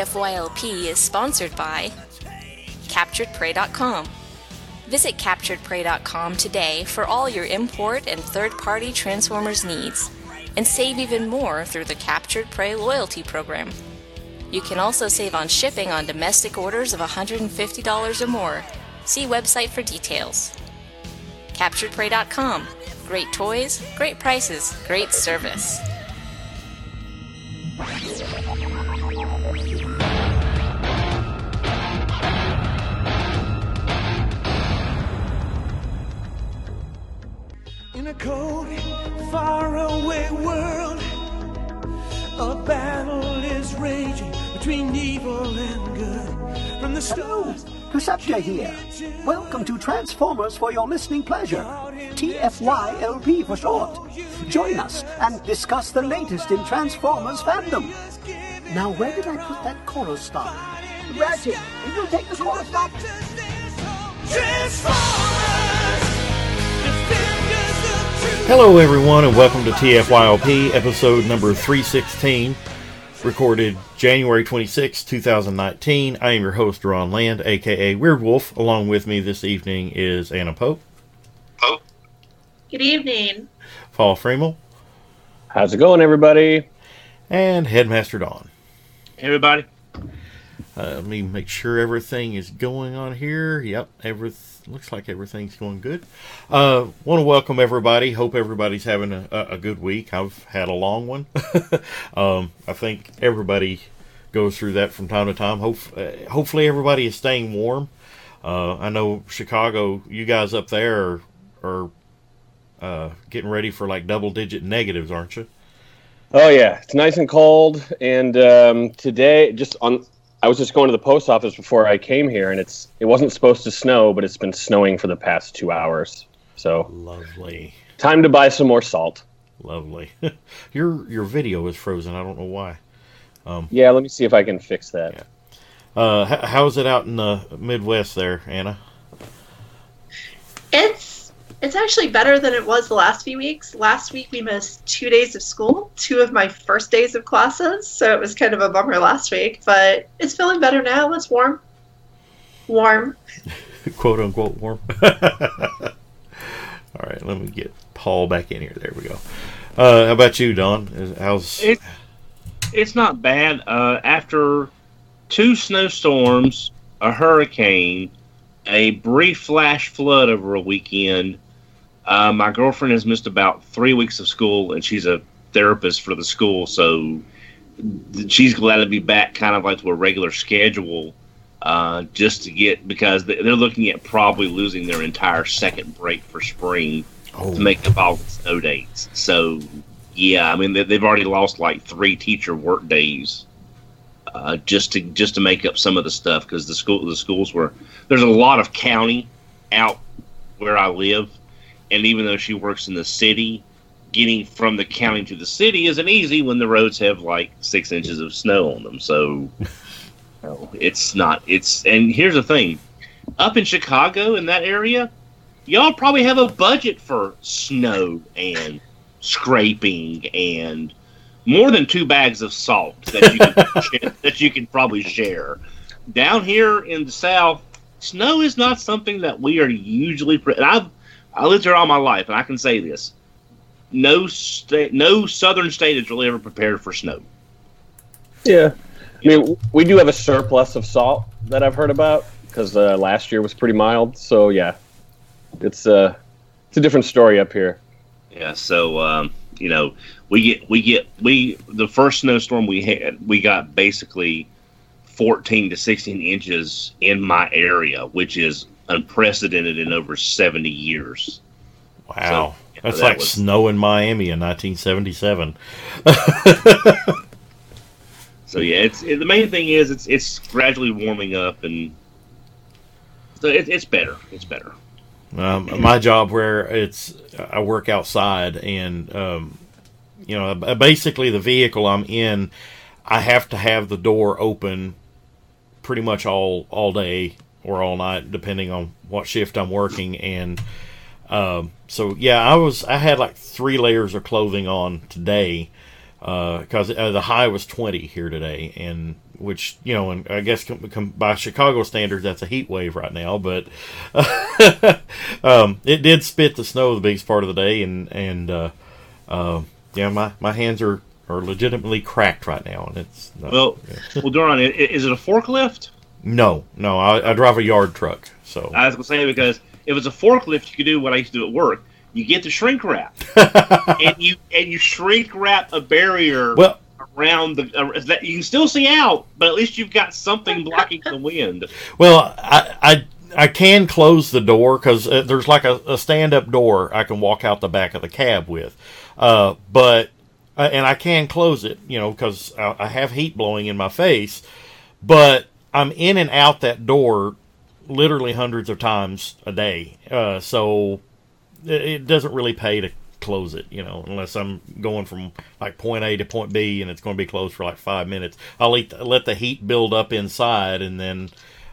TFYLP is sponsored by CapturedPrey.com. Visit CapturedPrey.com today for all your import and third party Transformers needs, and save even more through the Captured Prey loyalty program. You can also save on shipping on domestic orders of $150 or more. See website for details. CapturedPrey.com. Great toys, great prices, great service. In a cold, faraway world, a battle is raging between evil and good. From the stars, here. Welcome to Transformers for your listening pleasure. TFYLP for short. Join us and discuss the latest in Transformers fandom. Now, where did I put that chorus stop? Ratchet, you take the chorus stop? Transformers, defenders of truth. Hello, everyone, and welcome to TFYLP, episode number 316, recorded January 26, 2019. I am your host, Ron Land, aka Weird Wolf. Along with me this evening is Anna Pope, Pope. Good evening. Paul Fremel, How's it going, everybody? and Headmaster Dawn. Hey, everybody. Uh, let me make sure everything is going on here. Yep, every looks like everything's going good. Uh, Want to welcome everybody. Hope everybody's having a, a good week. I've had a long one. um, I think everybody goes through that from time to time. Hope, uh, hopefully, everybody is staying warm. Uh, I know Chicago. You guys up there are, are uh, getting ready for like double digit negatives, aren't you? Oh yeah, it's nice and cold. And um, today, just on, I was just going to the post office before I came here, and it's it wasn't supposed to snow, but it's been snowing for the past two hours. So Lovely. time to buy some more salt. Lovely. your your video is frozen. I don't know why. Yeah, let me see if I can fix that. Uh, how's it out in the Midwest there, Anna? It's it's actually better than it was the last few weeks. Last week we missed two days of school, two of my first days of classes, so it was kind of a bummer last week. But it's feeling better now. It's warm, warm. Quote unquote warm. All right, let me get Paul back in here. There we go. Uh, how about you, Don? How's It, it's not bad. Uh, after two snowstorms, a hurricane, a brief flash flood over a weekend, uh, my girlfriend has missed about three weeks of school, and she's a therapist for the school, so she's glad to be back kind of like to a regular schedule. Uh, just to get because they- they're looking at probably losing their entire second break for spring oh, to make up all the snow dates. So, yeah, I mean they, they've already lost like three teacher work days uh, just to just to make up some of the stuff because the school the schools were there's a lot of county out where I live, and even though she works in the city, getting from the county to the city isn't easy when the roads have like six inches of snow on them. So. No, it's not. It's and here's the thing, up in Chicago in that area, y'all probably have a budget for snow and scraping and more than two bags of salt that you can, that you can probably share. Down here in the South, snow is not something that we are usually. Pre- and I've I lived here all my life, and I can say this: no state, no Southern state is really ever prepared for snow. Yeah, I mean, we do have a surplus of salt that I've heard about because uh, last year was pretty mild. So yeah, it's uh, it's a different story up here. Yeah, so um, you know, we get we get we the first snowstorm we had, we got basically 14 to 16 inches in my area, which is unprecedented in over 70 years. wow. so, yeah, That's that like was- snow in Miami in 1977. So yeah, it's it, the main thing is it's it's gradually warming up and so it, it's better. It's better. Um, my job where it's I work outside and um, you know basically the vehicle I'm in I have to have the door open pretty much all all day or all night depending on what shift I'm working and um, so yeah I was I had like three layers of clothing on today because uh, the high was 20 here today and which you know, and I guess com- com- by Chicago standards, that's a heat wave right now. But um, it did spit the snow the biggest part of the day, and and uh, uh, yeah, my, my hands are, are legitimately cracked right now, and it's not, Well, well, Duran, is it a forklift? No, no. I, I drive a yard truck, so I was gonna say because if it's a forklift, you could do what I used to do at work. You get the shrink wrap, and you and you shrink wrap a barrier well. around the. Uh, that you can still see out, but at least you've got something blocking the wind. Well, I I, I can close the door because uh, there's like a, a stand up door I can walk out the back of the cab with, uh, but uh, and I can close it, you know, because I, I have heat blowing in my face, but I'm in and out that door literally hundreds of times a day, uh, so it, doesn't really pay to close it, you know, unless I'm going from like point A to point B and it's going to be closed for like five minutes. I'll let the, let the heat build up inside and then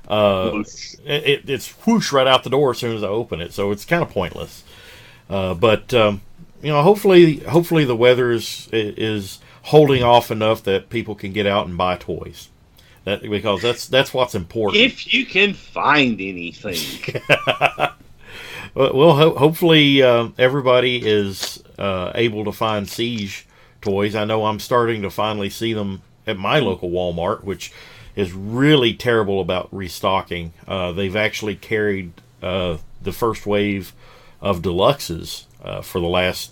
uh, it, it's whoosh right out the door as soon as I open it. So it's kind of pointless. Uh, but um, you know, hopefully, hopefully the weather is is holding off enough that people can get out and buy toys. That because that's that's what's important. If you can find anything, Well, ho- hopefully uh, everybody is uh, able to find Siege toys. I know I'm starting to finally see them at my local Walmart, which is really terrible about restocking. Uh, they've actually carried uh, the first wave of deluxes uh, for the last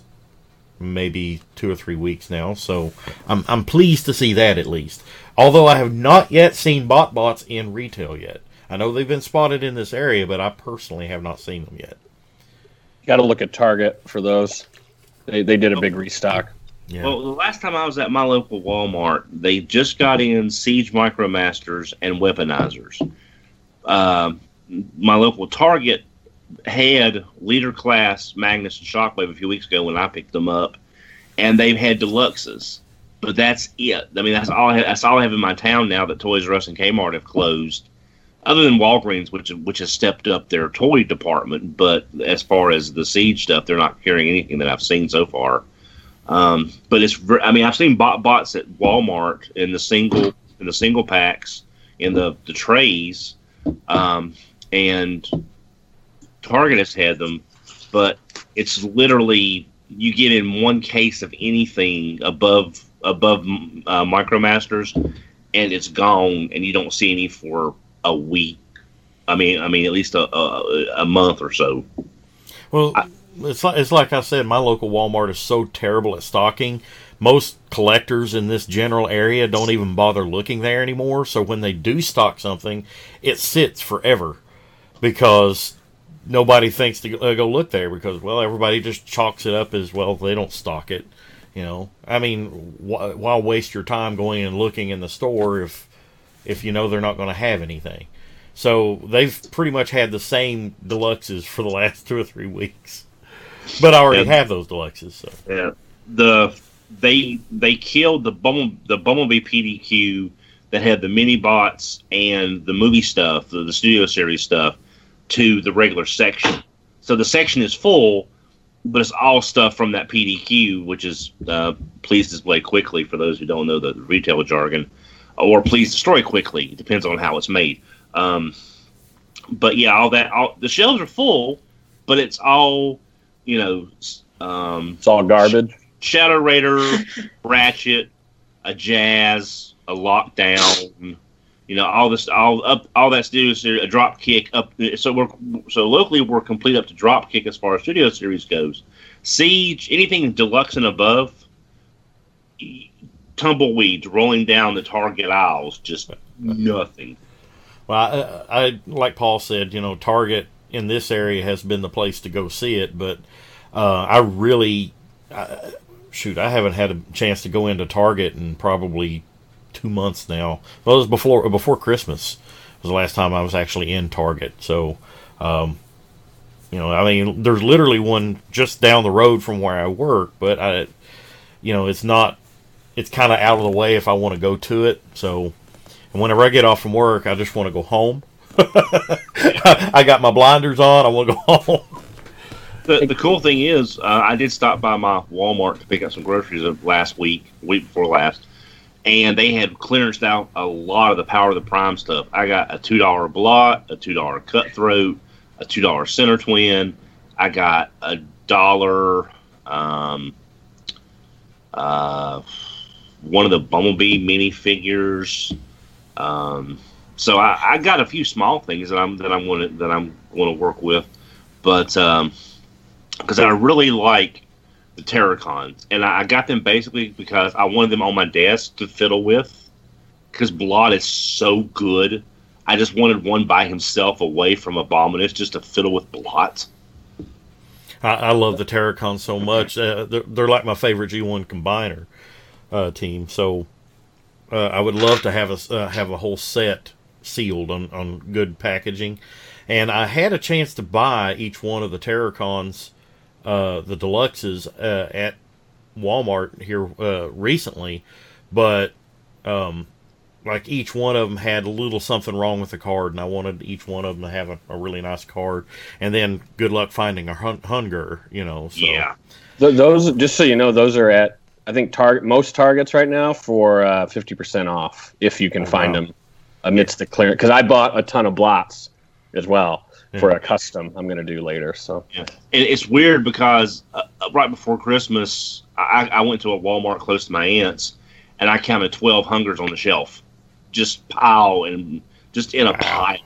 maybe two or three weeks now. So I'm I'm pleased to see that at least. Although I have not yet seen bot bots in retail yet. I know they've been spotted in this area, but I personally have not seen them yet. Got to look at Target for those. They, they did a big restock. Yeah. well, the last time I was at my local Walmart, they just got in Siege Micromasters and Weaponizers. Um, my local Target had leader class Magnus and Shockwave a few weeks ago when I picked them up, and they've had deluxes, but that's it. I mean, that's all. I have, that's all I have in my town now that Toys R Us and Kmart have closed. Other than Walgreens, which which has stepped up their toy department, but as far as the siege stuff, they're not carrying anything that I've seen so far. Um, but it's, I mean, I've seen bot bots at Walmart in the single in the single packs in the the trays, um, and Target has had them, but it's literally you get in one case of anything above above uh, MicroMasters, and it's gone, and you don't see any for a week. I mean, I mean, at least a a, a month or so. Well, it's like, it's like I said, my local Walmart is so terrible at stocking. Most collectors in this general area don't even bother looking there anymore. So when they do stock something, it sits forever because nobody thinks to go, uh, go look there because well, everybody just chalks it up as well. They don't stock it. You know, I mean, wh- why waste your time going and looking in the store if if you know they're not going to have anything? So they've pretty much had the same deluxes for the last two or three weeks. But I already Yeah. have those deluxes, so Yeah, the they they killed the Bumble, the Bumblebee PDQ that had the mini bots and the movie stuff, the, the studio series stuff, to the regular section. So the section is full, but it's all stuff from that PDQ, which is uh, please display quickly for those who don't know the retail jargon, or please destroy quickly. It depends on how it's made. Um, but yeah, all that all the shelves are full, but it's all you know. Um, It's all garbage. Shadow Raider, Ratchet, a Jazz, a Lockdown, you know, all this, all up, all that studio series, a Drop Kick up. So we're so locally we're complete up to Drop Kick as far as studio series goes. Siege, anything deluxe and above, tumbleweeds rolling down the Target aisles, just nothing. Well, I, I like Paul said, you know, Target in this area has been the place to go see it, but uh, I really, I, shoot, I haven't had a chance to go into Target in probably two months now. Well, it was before before Christmas was the last time I was actually in Target. So, um, you know, I mean, there's literally one just down the road from where I work, but I, you know, it's not. It's kind of out of the way if I want to go to it. So, and whenever I get off from work, I just want to go home. I got my blinders on. I want to go home. The, the cool thing is, uh, I did stop by my Walmart to pick up some groceries last week, week before last, and they had clearanced out a lot of the Power of the Prime stuff. I got a two dollar blot, a two dollar cutthroat, a two dollar Sinnertwin. I got a dollar. Um, uh, one of the Bumblebee mini figures. Um, so I, I got a few small things that I'm that I'm going to that I'm going to work with, but because I really like the Terrorcons, and I, I got them basically because I wanted them on my desk to fiddle with, because Blot is so good. I just wanted one by himself away from Abominus just to fiddle with Blot. I, I love the Terrorcons so much. Uh, they're, they're like my favorite G1 combiner uh, team. So uh, I would love to have a uh, have a whole set sealed on, on good packaging. And I had a chance to buy each one of the Terrorcons, uh, the deluxes, uh, at Walmart here uh, recently, but um, like each one of them had a little something wrong with the card, and I wanted each one of them to have a, a really nice card. And then good luck finding a hun- Hun-Gurrr, you know. So. Yeah. Th- those, just so you know, those are at I think target most targets right now for uh, fifty percent off if you can Oh, find wow. them amidst the clearance. Because I bought a ton of blots as well for a custom I'm going to do later. So Yeah, and it's weird because uh, uh, right before Christmas, I, I went to a Walmart close to my aunt's, and I counted twelve Hun-Gurrrs on the shelf, just pile and just in a pile.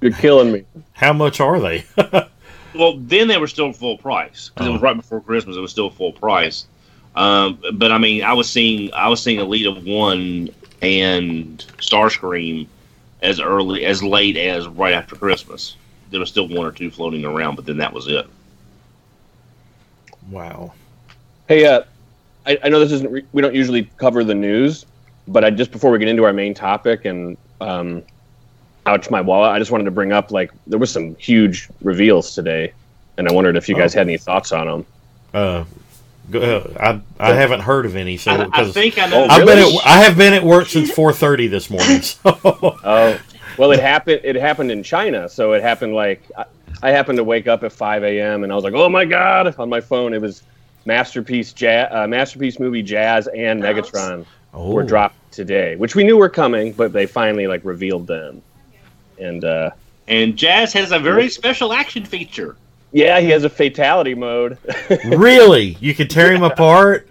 you're killing me. How much are they? Well, then they were still full price because it was Oh. right before Christmas. It was still full price. Um, but I mean, I was seeing I was seeing Elita-1 and Starscream as early as late as right after Christmas. There was still one or two floating around, but then that was it. wow. Hey, uh, I, I know this isn't. Re- we don't usually cover the news, but I just before we get into our main topic and um, ouch my wallet, I just wanted to bring up like there was some huge reveals today, and I wondered if you guys Oh. had any thoughts on them. Uh, go, uh, I I haven't heard of any. So I, I think I know. I've been at, I have been at work since four thirty this morning. So Oh, well, it happened. It happened in China, so it happened like I, I happened to wake up at 5 a.m. and I was like, "Oh my god!" On my phone, it was masterpiece jazz, uh, masterpiece movie Jazz and Megatron oh, were dropped today, which we knew were coming, but they finally like revealed them. And uh, And Jazz has a very special action feature. yeah, he has a fatality mode. Really, you can tear him apart.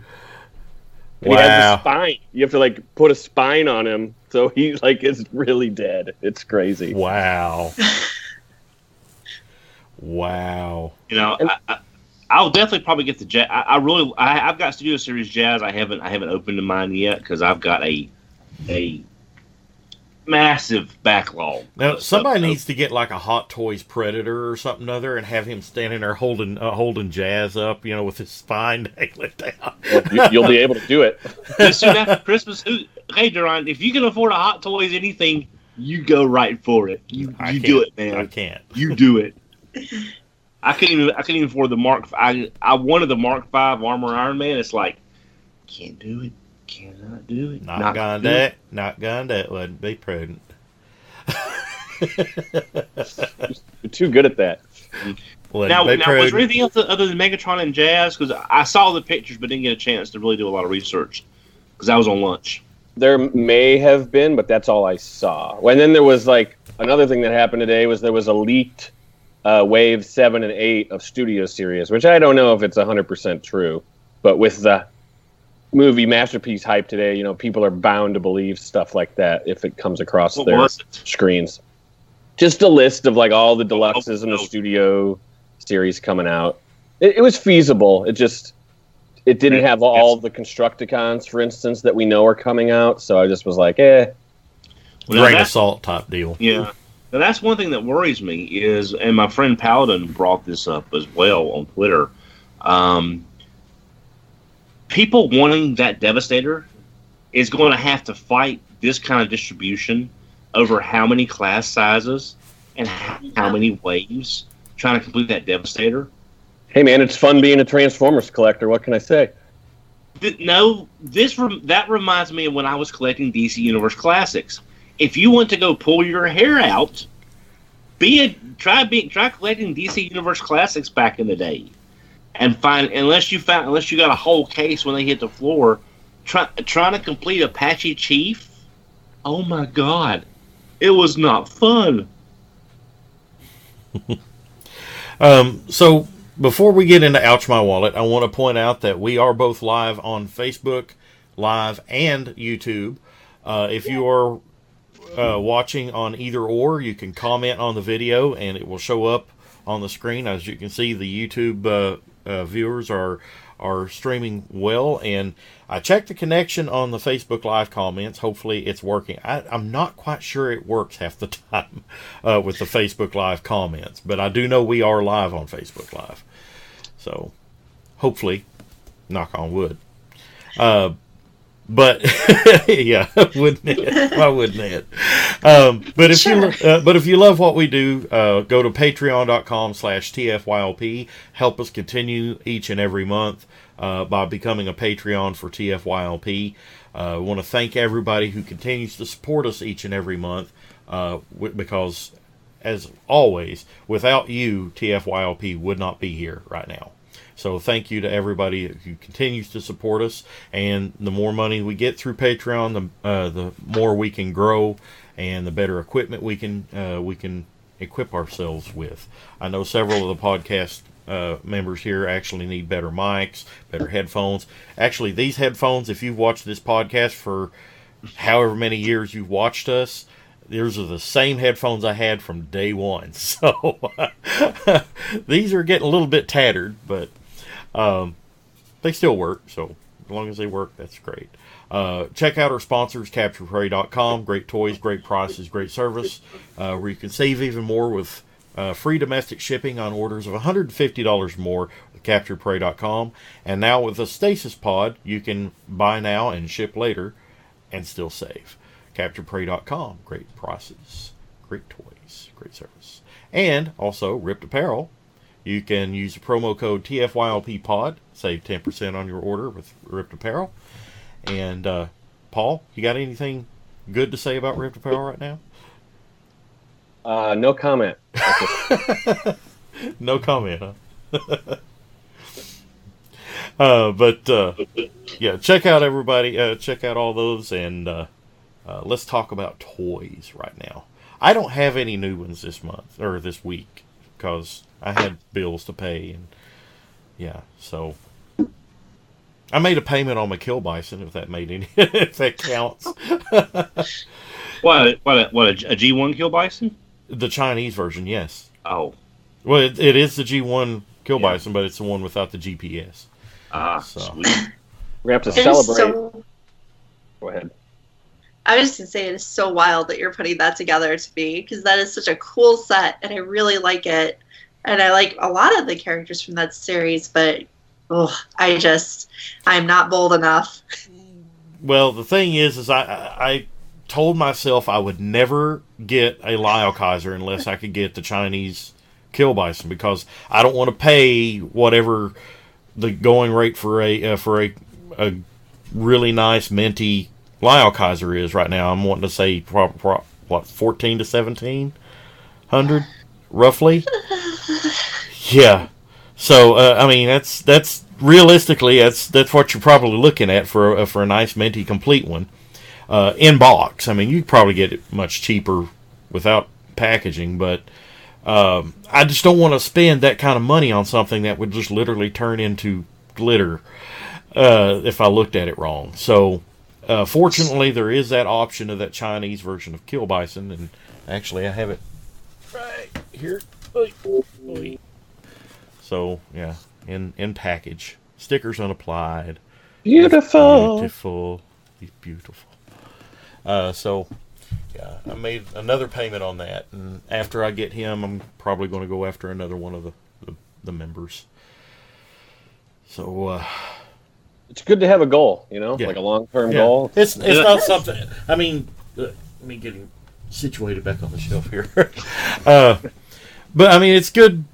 And He has Wow. a spine. You have to like put a spine on him, so he like is really dead. It's crazy. Wow. Wow. You know, And- I, I, I'll definitely probably get the Jazz. I, I really, I, I've got Studio Series Jazz. I haven't, I haven't opened mine yet because I've got a, a massive backlog. Now somebody stuff. needs to get like a Hot Toys Predator or something other, and have him standing there holding uh, holding Jazz up, you know, with his spine dangling down. You, you'll be able to do it. Just soon after Christmas. Who, hey, Duran, if you can afford a Hot Toys anything, you go right for it. You, I you do it, man. I can't. You do it. I couldn't even. I couldn't even afford the Mark. I I wanted the Mark Five Armor Iron Man. It's like, can't do it. Cannot do it. Not, gonna do it. Not gonna do it. Wouldn't be prudent. You're too good at that. Wouldn't Now, be now was there anything else other than Megatron and Jazz? Because I saw the pictures, but didn't get a chance to really do a lot of research because I was on lunch. There may have been, but that's all I saw. And then there was like another thing that happened today was there was a leaked uh, wave seven and eight of Studio Series, which I don't know if it's hundred percent true, but with the movie masterpiece hype today, you know, people are bound to believe stuff like that if it comes across What their screens. Just a list of like all the deluxes Oh, and the oh. studio series coming out. It, it was feasible. It just it didn't Yeah, have all the Constructicons, for instance, that we know are coming out. So I just was like, eh. Well, now Grain of that's- salt type deal. Yeah. Now that's one thing that worries me is, and my friend Paladin brought this up as well on Twitter. Um, people wanting that Devastator is going to have to fight this kind of distribution over how many class sizes and how, how many waves trying to complete that Devastator. Hey man, it's fun being a Transformers collector. What can I say? Th- no, this rem- that reminds me of when I was collecting DC Universe Classics. If you want to go pull your hair out, be a try being try collecting DC Universe Classics back in the day, and find unless you found unless you got a whole case when they hit the floor, try, trying to complete Apache Chief. Oh my god, it was not fun. Um, so before we get into Ouch My Wallet, I want to point out that we are both live on Facebook Live and YouTube. Uh, if you are uh, watching on either or, you can comment on the video and it will show up on the screen. As you can see, the YouTube uh, uh, viewers are are streaming well, and I checked the connection on the Facebook Live comments. Hopefully, it's working. I, I'm not quite sure it works half the time uh, with the Facebook Live comments, but I do know we are live on Facebook Live. So, hopefully, knock on wood. Uh, but yeah, wouldn't it? Why wouldn't it? Um, but if you uh, but if you love what we do, uh, go to patreon.com slash tfylp. Help us continue each and every month uh, by becoming a Patreon for TFYLP. Uh, we want to thank everybody who continues to support us each and every month uh, w- because, as always, without you, TFYLP would not be here right now. So thank you to everybody who continues to support us. And the more money we get through Patreon, the uh, the more we can grow, and the better equipment we can uh, we can equip ourselves with. I know several of the podcast uh, members here actually need better mics, better headphones. Actually, these headphones, if you've watched this podcast for however many years you've watched us, these are the same headphones I had from day one. So these are getting a little bit tattered, but um, they still work. So as long as they work, that's great. Uh, check out our sponsors, CapturePrey.com. Great toys, great prices, great service, uh, where you can save even more with uh, free domestic shipping on orders of $150 more with CapturePrey.com. And now with the Stasis Pod, you can buy now and ship later and still save. CapturePrey.com. Great prices, great toys, great service. And also Ripped Apparel. You can use the promo code TFYLPPOD, save 10% on your order with Ripped Apparel. And uh, Paul, you got anything good to say about Ripped Apparel right now? Uh, no comment. no comment, huh? uh, but uh, yeah, check out everybody. Uh, check out all those, and uh, uh, let's talk about toys right now. I don't have any new ones this month or this week because I had bills to pay, and yeah, so I made a payment on my kill bison. If that made any, if that counts. What? What? What? A, a G1 kill bison? the Chinese version, yes. Oh, Well, it, it is the G1 kill Yeah. bison, but it's the one without the GPS. ah, So. sweet. We have to It is celebrate. so Go ahead. I was just gonna say it is so wild that you're putting that together to me because that is such a cool set and I really like it. And I like a lot of the characters from that series, but oh, I just I'm not bold enough. Well, the thing is, is I, I told myself I would never get a Liokaiser unless I could get the Chinese kill bison because I don't want to pay whatever the going rate for a uh, for a a really nice minty Liokaiser is right now. I'm wanting to say pro, pro, what fourteen to seventeen hundred roughly. Yeah. So uh, I mean that's that's realistically that's that's what you're probably looking at for a, for a nice minty complete one uh, in box. I mean you'd probably get it much cheaper without packaging, but um, I just don't want to spend that kind of money on something that would just literally turn into glitter uh, if I looked at it wrong. So uh, fortunately there is that option of that Chinese version of Kill Bison, and actually I have it right here. Oy, oy. So yeah, in in package, stickers unapplied. Beautiful. Beautiful, He's beautiful. Uh, so yeah, I made another payment on that, and after I get him, I'm probably going to go after another one of the the, the members. So uh, It's good to have a goal, you know, Yeah. like a long term yeah, goal. it's it's not something. I mean, uh, let me get him situated back on the shelf here. uh, but I mean, it's good.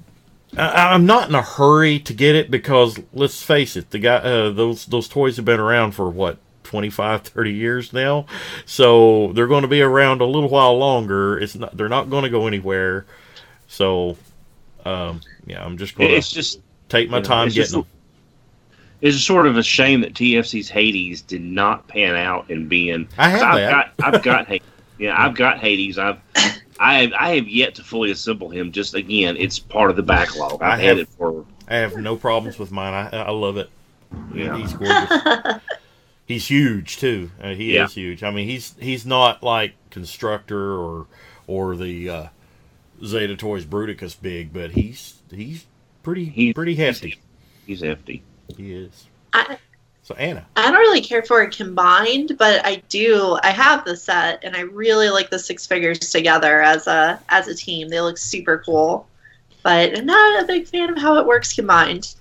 I, I'm not in a hurry to get it because let's face it, the guy, uh, those those toys have been around for what 25, 30 years now, so they're going to be around a little while longer. It's not they're not going to go anywhere. So, um, yeah, I'm just going It's to just take my you know, time it's just- getting them. it's sort of a shame that TFC's Hades did not pan out in being. I have I've that. got I've got Hades. Yeah, I've got Hades. I've I have, I have yet to fully assemble him. Just again, it's part of the backlog. I I've have- had it for I have no problems with mine. I I love it. Yeah. He's gorgeous. he's huge too. Uh, he Yeah. is huge. I mean, he's he's not like Constructor or or the uh, Zeta Toys Bruticus big, but he's he's pretty He's- pretty hefty. he's hefty. He is. I, So Anna, I don't really care for it combined, but I do. I have the set, and I really like the six figures together as a as a team. They look super cool, but I'm not a big fan of how it works combined.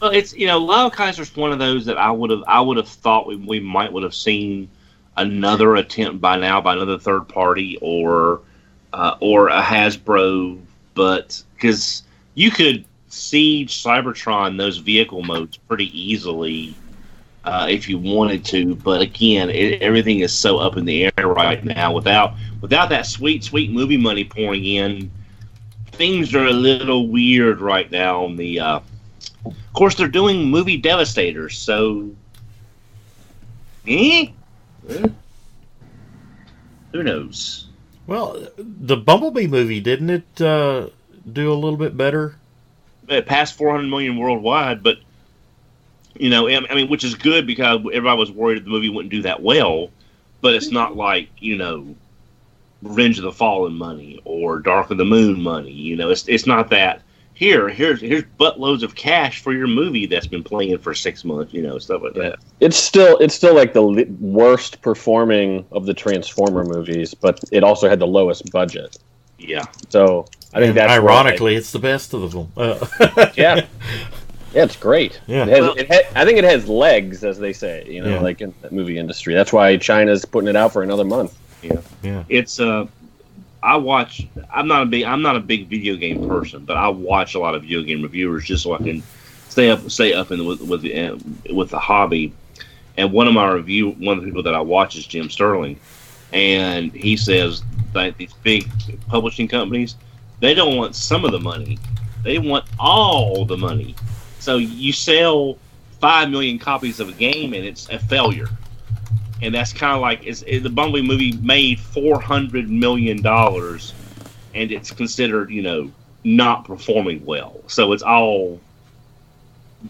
Well, it's you know, Liokaiser's one of those that I would have I would have thought we, we might would have seen another attempt by now by another third party or uh, or a Hasbro, but because you could siege Cybertron those vehicle modes pretty easily uh, if you wanted to, but again, it, everything is so up in the air right now without without that sweet sweet movie money pouring in. Things are a little weird right now on the. Uh, of course, they're doing movie Devastators, so. Eh? Eh? Who knows? well, the Bumblebee movie didn't it uh, do a little bit better? Uh, it passed 400 million worldwide, but. You know, I mean, which is good because everybody was worried the movie wouldn't do that well, but it's not like, you know, Revenge of the Fallen money or Dark of the Moon money. You know, it's, it's not that. Here, here's here's buttloads of cash for your movie that's been playing for six months. You know, stuff like that. It's still it's still like the li- worst performing of the Transformer movies, but it also had the lowest budget. Yeah. So I think And that's ironically, it's the best of them. Uh, yeah, yeah, it's great. Yeah. it has, Well- it ha- I think it has legs, as they say. You know, Yeah. like in the movie industry. That's why China's putting it out for another month. yeah. it's uh I watch I'm not a big I'm not a big video game person, but I watch a lot of video game reviewers just so I can stay up stay up in the, with with the uh, with the hobby. And one of my review one of the people that I watch is Jim Sterling, and he says that these big publishing companies they don't want some of the money, they want all the money. So you sell five million copies of a game and it's a failure and that's kind of like it's, it, the Bumblebee movie made four hundred million dollars, and it's considered you know not performing well. So it's all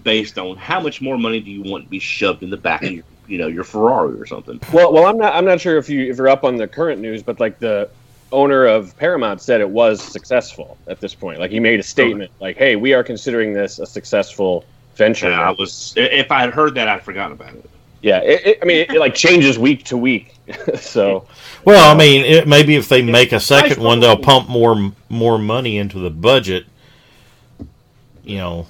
based on how much more money do you want to be shoved in the back of your you know your Ferrari or something. Well, well, I'm not I'm not sure if you if you're up on the current news, but like the owner of Paramount said it was successful at this point. Like he made a statement like, "Hey, we are considering this a successful venture." And I was if I had heard that I'd forgotten about it. Yeah, it, it, I mean, it, like changes week to week. so Well, I mean, it, maybe if they make a second one, they'll pump more more money into the budget. You know.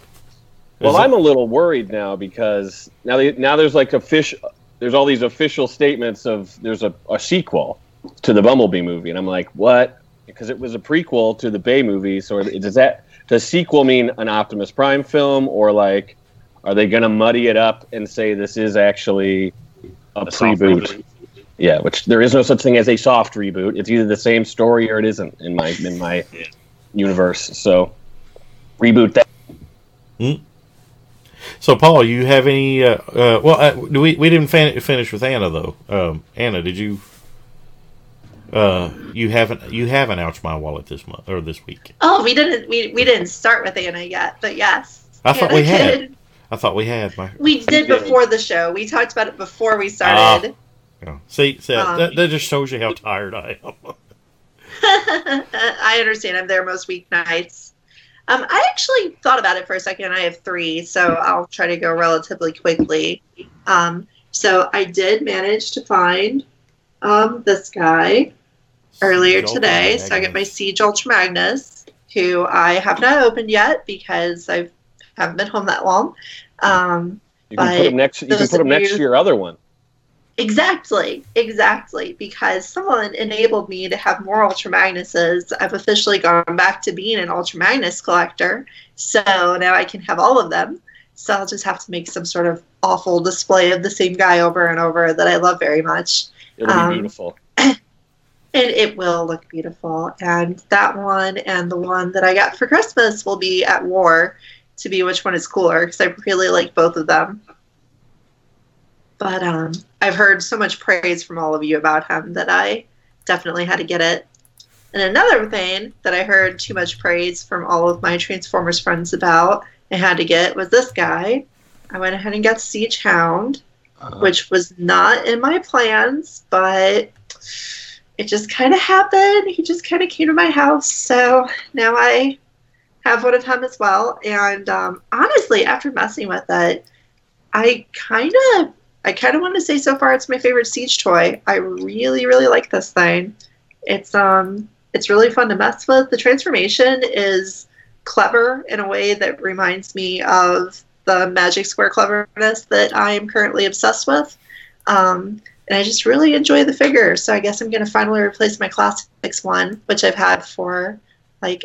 Well, it- I'm a little worried now because now they, now there's like official there's all these official statements of there's a, a sequel to the Bumblebee movie, and I'm like, what? Because it was a prequel to the Bay movie, so does that does sequel mean an Optimus Prime film, or like are they going to muddy it up and say this is actually a, A preboot? reboot. Yeah, which there is no such thing as a soft reboot. It's either the same story or it isn't in my in my Yeah. universe. So reboot that. So, Paul, you have any? Uh, uh, well, uh, we we didn't fin- finish with Anna though. Um, Anna, did you? Uh, you haven't you haven't ouched my wallet this month or this week. Oh, we didn't we, we didn't start with Anna yet, but yes. I thought Anna we had. did. I thought we had my. We did before the show. We talked about it before we started. Oh, see, see Um, that, that just shows you how tired I am. I understand. I'm there most weeknights. Um, I actually thought about it for a second. I have three, so I'll try to go relatively quickly. Um, so I did manage to find um, this guy earlier Siege today. So I get my Siege Ultra Magnus, who I have not opened yet because I haven't been home that long. Um, You can put them next. You can put them next to your other one. Exactly, exactly. Because someone enabled me to have more Ultra Magnuses. I've officially gone back to being an Ultra Magnus collector. So now I can have all of them. So I'll just have to make some sort of awful display of the same guy over and over that I love very much. It'll Um, be beautiful. And it will look beautiful. And that one and the one that I got for Christmas will be at war to be which one is cooler because I really like both of them. But um, I've heard so much praise from all of you about him that I definitely had to get it. And another thing that I heard too much praise from all of my Transformers friends about and had to get was this guy. I went ahead and got Siege Hound, Uh, which was not in my plans, but it just kind of happened. He just kind of came to my house. So now I have one of him as well. And um, honestly, after messing with it, I kind of, I kind of want to say so far it's my favorite siege toy. I really, really like this thing. It's um, it's really fun to mess with. The transformation is clever in a way that reminds me of the Magic Square cleverness that I am currently obsessed with. Um, and I just really enjoy the figure. So I guess I'm going to finally replace my Classics one, which I've had for like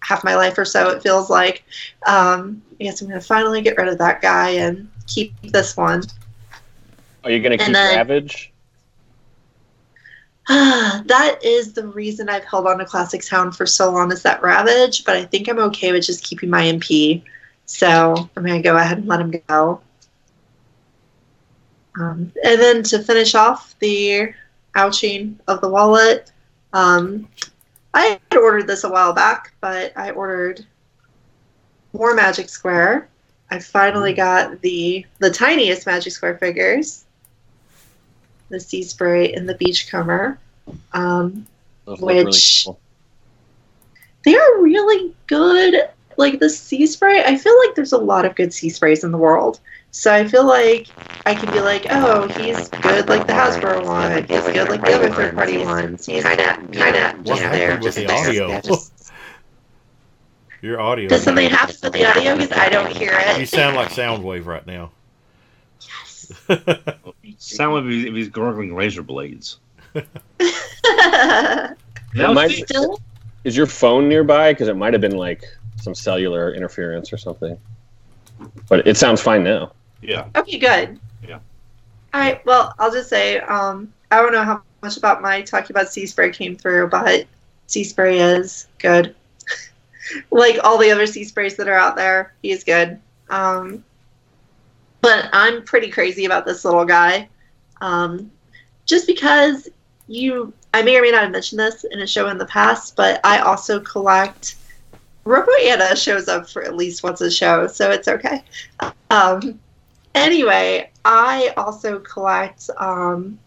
half my life or so, it feels like. Um, I guess I'm going to finally get rid of that guy and keep this one. Are you going to keep then- Ravage? that is the reason I've held on to Classics Hound for so long is that Ravage, but I think I'm okay with just keeping my MP. So I'm going to go ahead and let him go. Um, and then to finish off the ouching of the wallet, um, I had ordered this a while back, but I ordered more Magic Square. I finally got the the tiniest Magic Square figures, the Sea Spray and the Beachcomber. Um, look really Which- cool. they are really good. Like the sea spray, I feel like there's a lot of good sea sprays in the world. So I feel like I can be like, oh, he's good like the Hasbro one. He's good like the other third party ones. He's kind of, kind of What just there. Just the there. audio? Just- Your audio. Does something happen with the audio? Because I don't hear it. You sound like Soundwave right now. sound like if he's, if he's gargling razor blades. It might- Still, Is your phone nearby? Because it might have been like some cellular interference or something. But it sounds fine now. Yeah. Okay, good. Yeah. All right. Well, I'll just say um, I don't know how much about my talking about sea spray came through, but sea spray is good. like all the other sea sprays that are out there, he's good. Um, but I'm pretty crazy about this little guy, um, just because you. I may or may not have mentioned this in a show in the past, but I also collect. Robo Anna shows up for at least once a show, so it's okay. Um, anyway, I also collect um,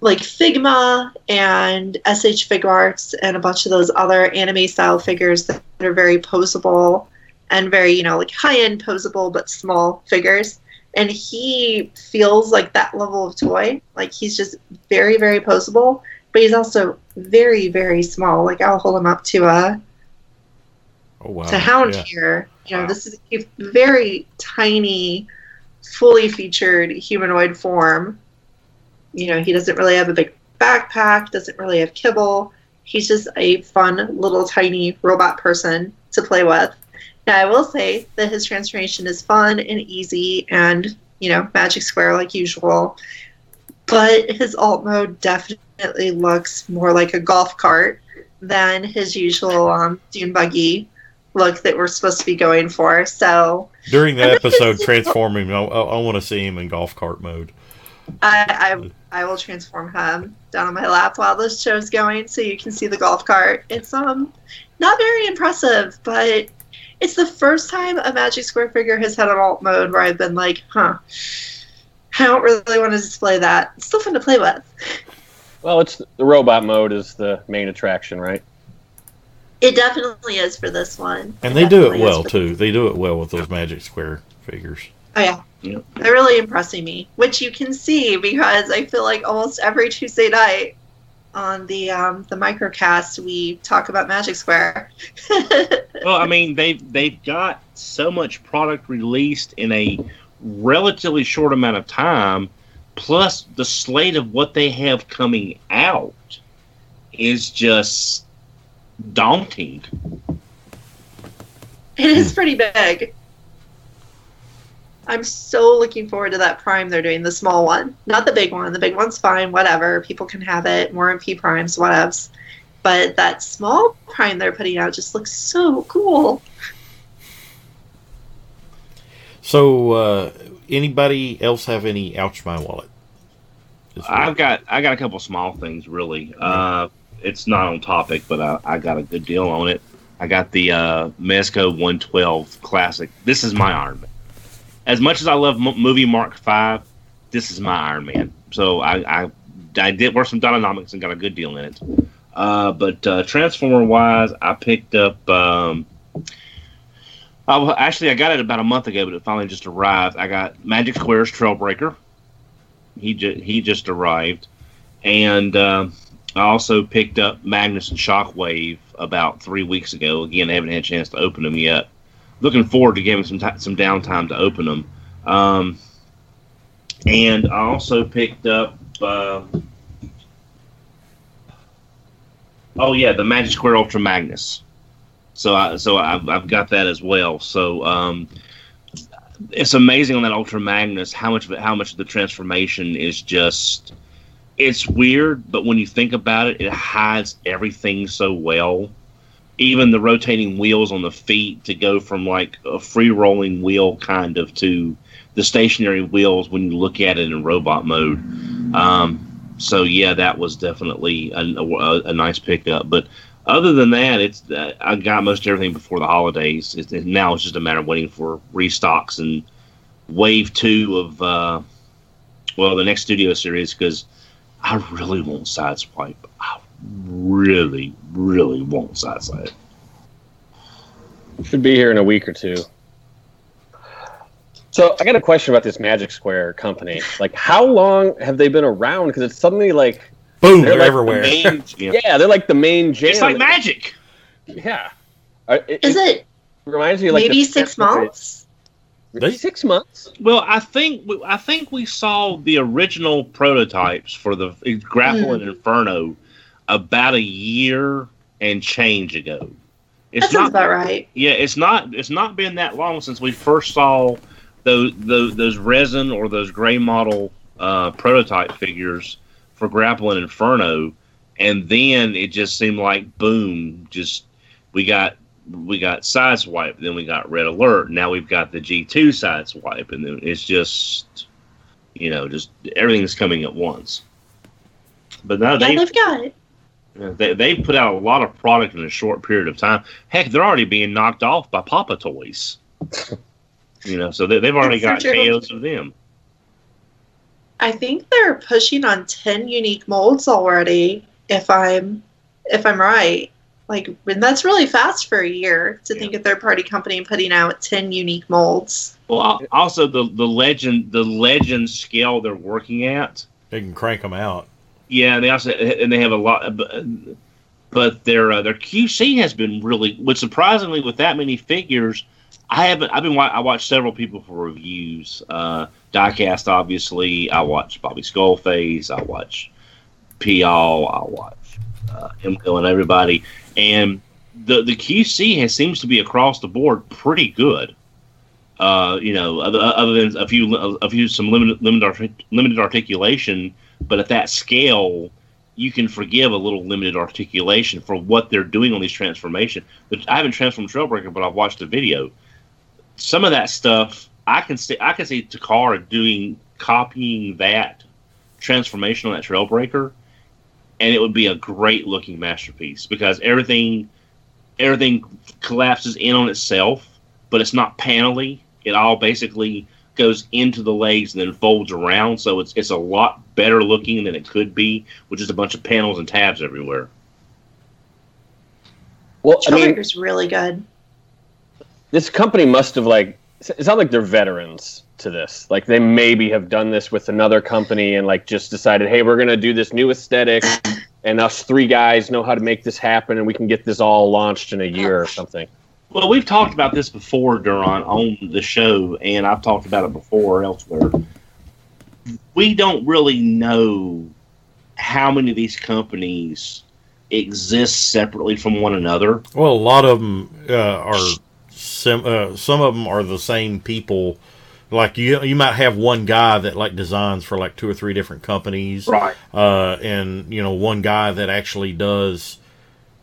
like Figma and SH Figuarts and a bunch of those other anime style figures that are very posable and very, you know, like high end posable but small figures. And he feels like that level of toy. Like he's just very, very posable, but he's also very, very small. Like I'll hold him up to a Oh wow. to Hound Yeah. here. You know, Wow. this is a very tiny, fully featured humanoid form. You know, he doesn't really have a big backpack, doesn't really have kibble. He's just a fun little tiny robot person to play with. Now, I will say that his transformation is fun and easy and, you know, magic square like usual. But his alt mode definitely looks more like a golf cart than his usual um, dune buggy look that we're supposed to be going for. So During that episode, gonna transform him. I, I, I want to see him in golf cart mode. I, I I will transform him down on my lap while this show's going, so you can see the golf cart. It's um not very impressive, but it's the first time a Magic Square figure has had an alt mode where I've been like, huh, I don't really want to display that. It's still fun to play with. Well, it's the robot mode is the main attraction, right? It definitely is for this one. And they do it well too. They do it well with those Magic Square figures. Oh yeah. Yeah. They're really impressing me, which you can see because I feel like almost every Tuesday night on the um, the microcast we talk about Magic Square. Well, I mean, they've they've got so much product released in a relatively short amount of time, plus the slate of what they have coming out is just daunting. It is pretty big. I'm so looking forward to that prime they're doing, the small one. Not the big one. The big one's fine, whatever. People can have it. More MP primes, whatevs. But that small prime they're putting out just looks so cool. So, uh, anybody else have any ouch my wallet? I've got I got a couple small things really. Uh, it's not on topic, but I, I got a good deal on it. I got the uh, Mezco 112 Classic. This is my Iron Man. As much as I love M- movie Mark V, this is my Iron Man. So I I, I did work some Dononomics and got a good deal in it. Uh, but uh, Transformer wise, I picked up. Um, I, actually, I got it about a month ago, but it finally just arrived. I got Magic Square's Trailbreaker. He ju- he just arrived, and um I also picked up Magnus and Shockwave about three weeks ago. Again, I haven't had a chance to open them yet. Looking forward to giving some ti some downtime to open them. Um, and I also picked up. Uh, oh yeah, the Magic Square Ultra Magnus. So I so I've, I've got that as well. So um, it's amazing on that Ultra Magnus how much of it, how much of the transformation is just it's weird, but when you think about it, it hides everything so well. Even the rotating wheels on the feet to go from like a free rolling wheel kind of to the stationary wheels when you look at it in robot mode. Um, so yeah, that was definitely a, a, a nice pickup. But other than that, it's uh, I got most everything before the holidays. It, now it's just a matter of waiting for restocks and wave two of uh, well the next studio series because I really want Sideswipe. I really, really want Sideswipe. Should be here in a week or two. So I got a question about this Magic Square company. Like, how long have they been around? Because it's suddenly like, Boom! They're They're, like everywhere. Main- yeah. yeah, they're like the main jam. It's like magic. Yeah. Uh, it, Is it reminds me like maybe six months? They- Six months. Well, I think I think we saw the original prototypes for the Grapple and Inferno about a year and change ago. It's That not about right. Yeah, it's not. It's not been that long since we first saw those those, those resin or those gray model uh, prototype figures for Grapple and Inferno, and then it just seemed like boom, just we got we got Sideswipe, then we got Red Alert, now we've got the G two Sideswipe, and then it's just you know just everything's coming at once. But now Yeah, they they've got it. They they put out a lot of product in a short period of time. Heck, they're already being knocked off by Papa Toys. you know, so they, they've already got That's so true. KOs of them. I think they're pushing on ten unique molds already. If I'm if I'm right, like and that's really fast for a year to think a third party company putting out ten unique molds. Well, also the the legend the legend scale they're working at. They can crank them out. Yeah, they also and they have a lot, but, but their uh, their QC has been really. But surprisingly, with that many figures, I haven't. I've been. wa- I watched several people for reviews. Uh, Diecast, obviously. I watch Bobby Skullface. I watch Pial. I watch uh, Imco and everybody. And the the QC has seems to be across the board pretty good. Uh, you know, other, other than a few a few some limited limited limited articulation, but at that scale, you can forgive a little limited articulation for what they're doing on these transformation. But I haven't transformed Trailbreaker, but I've watched the video. Some of that stuff I can see. I can see Takara doing copying that transformation on that Trailbreaker, and it would be a great looking masterpiece because everything everything collapses in on itself, but it's not panelly. It all basically goes into the legs and then folds around, so it's it's a lot better looking than it could be, with just a bunch of panels and tabs everywhere. Well, I mean, Trailbreaker's really good. this company must have like. It's not like they're veterans to this. Like they maybe have done this with another company and like just decided, hey, we're gonna do this new aesthetic, and us three guys know how to make this happen, and we can get this all launched in a year or something. Well, we've talked about this before, Duran, on the show, and I've talked about it before elsewhere. We don't really know how many of these companies exist separately from one another. Well, a lot of them uh, are sim- uh, some of them are the same people. Like you, you might have one guy that like designs for like two or three different companies, Right. Uh, and you know, one guy that actually does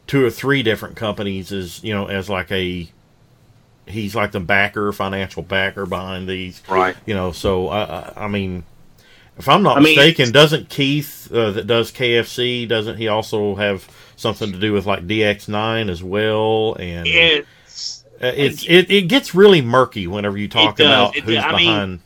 two or three different companies is you know as like a he's like the backer, financial backer behind these. Right. You know, so I, I, I mean, if I'm not I mistaken, it's- doesn't Keith uh, that does KFC doesn't he also have something to do with like DX9 as well? And Uh, it's it, it gets really murky whenever you talk does. about It- who's I mean, behind.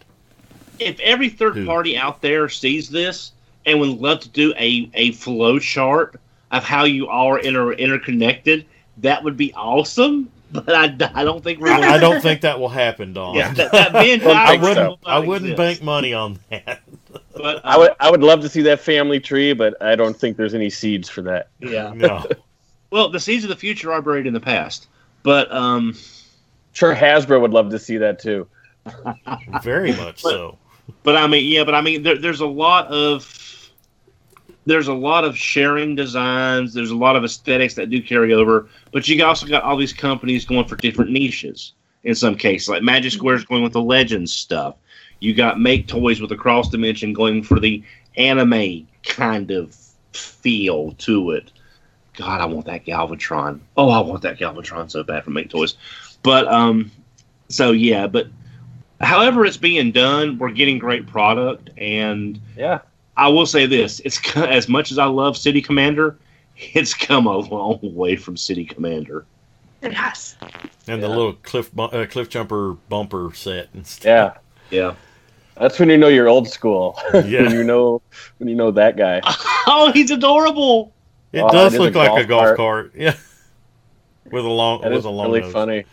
if every third Who? party out there sees this and would love to do a, a flow chart of how you are inter- interconnected, that would be awesome. But I, I don't think we're. I don't think that will happen, Don. Yeah, that, that I wouldn't. will I wouldn't exist. bank money on that. But I would uh, I would love to see that family tree, but I don't think there's any seeds for that. yeah. No. Well, the seeds of the future are buried in the past. But um, Sure, Hasbro would love to see that too. Very much so. But I mean, yeah, but I mean, there, there's a lot of there's a lot of sharing designs. There's a lot of aesthetics that do carry over. But you also got all these companies going for different niches. In some cases, like Magic Square's going with the Legends stuff. You got Make Toys with the Cross Dimension going for the anime kind of feel to it. God, I want that Galvatron. Oh, I want that Galvatron so bad from Make Toys. But um, so yeah, but however it's being done, we're getting great product. And Yeah. I will say this: it's as much as I love City Commander, it's come a long way from City Commander. It has. And the little cliff bu- uh, cliff jumper bumper set and stuff. Yeah. Yeah. That's when you know you're old school. Yeah. when you know when you know that guy. Oh, he's adorable. It Oh, does it is look a like golf a golf cart. cart. Yeah. With a long That with is a long really nose. funny.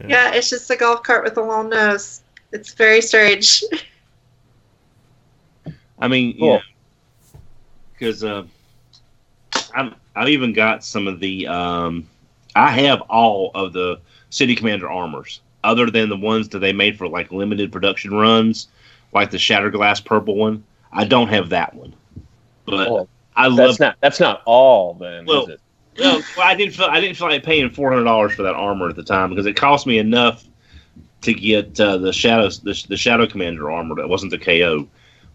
Yeah. Yeah, it's just a golf cart with a long nose. It's very strange. I mean, Cool. yeah, because uh, I've I've even got some of the um, I have all of the City Commander armors, other than the ones that they made for like limited production runs, like the Shattered Glass purple one. I don't have that one, but Oh, I love. That's not that's not all then, Well, is it? well, well, I didn't feel I didn't feel like paying four hundred dollars for that armor at the time because it cost me enough to get uh, the shadows the, the Shadow Commander armor that wasn't the KO.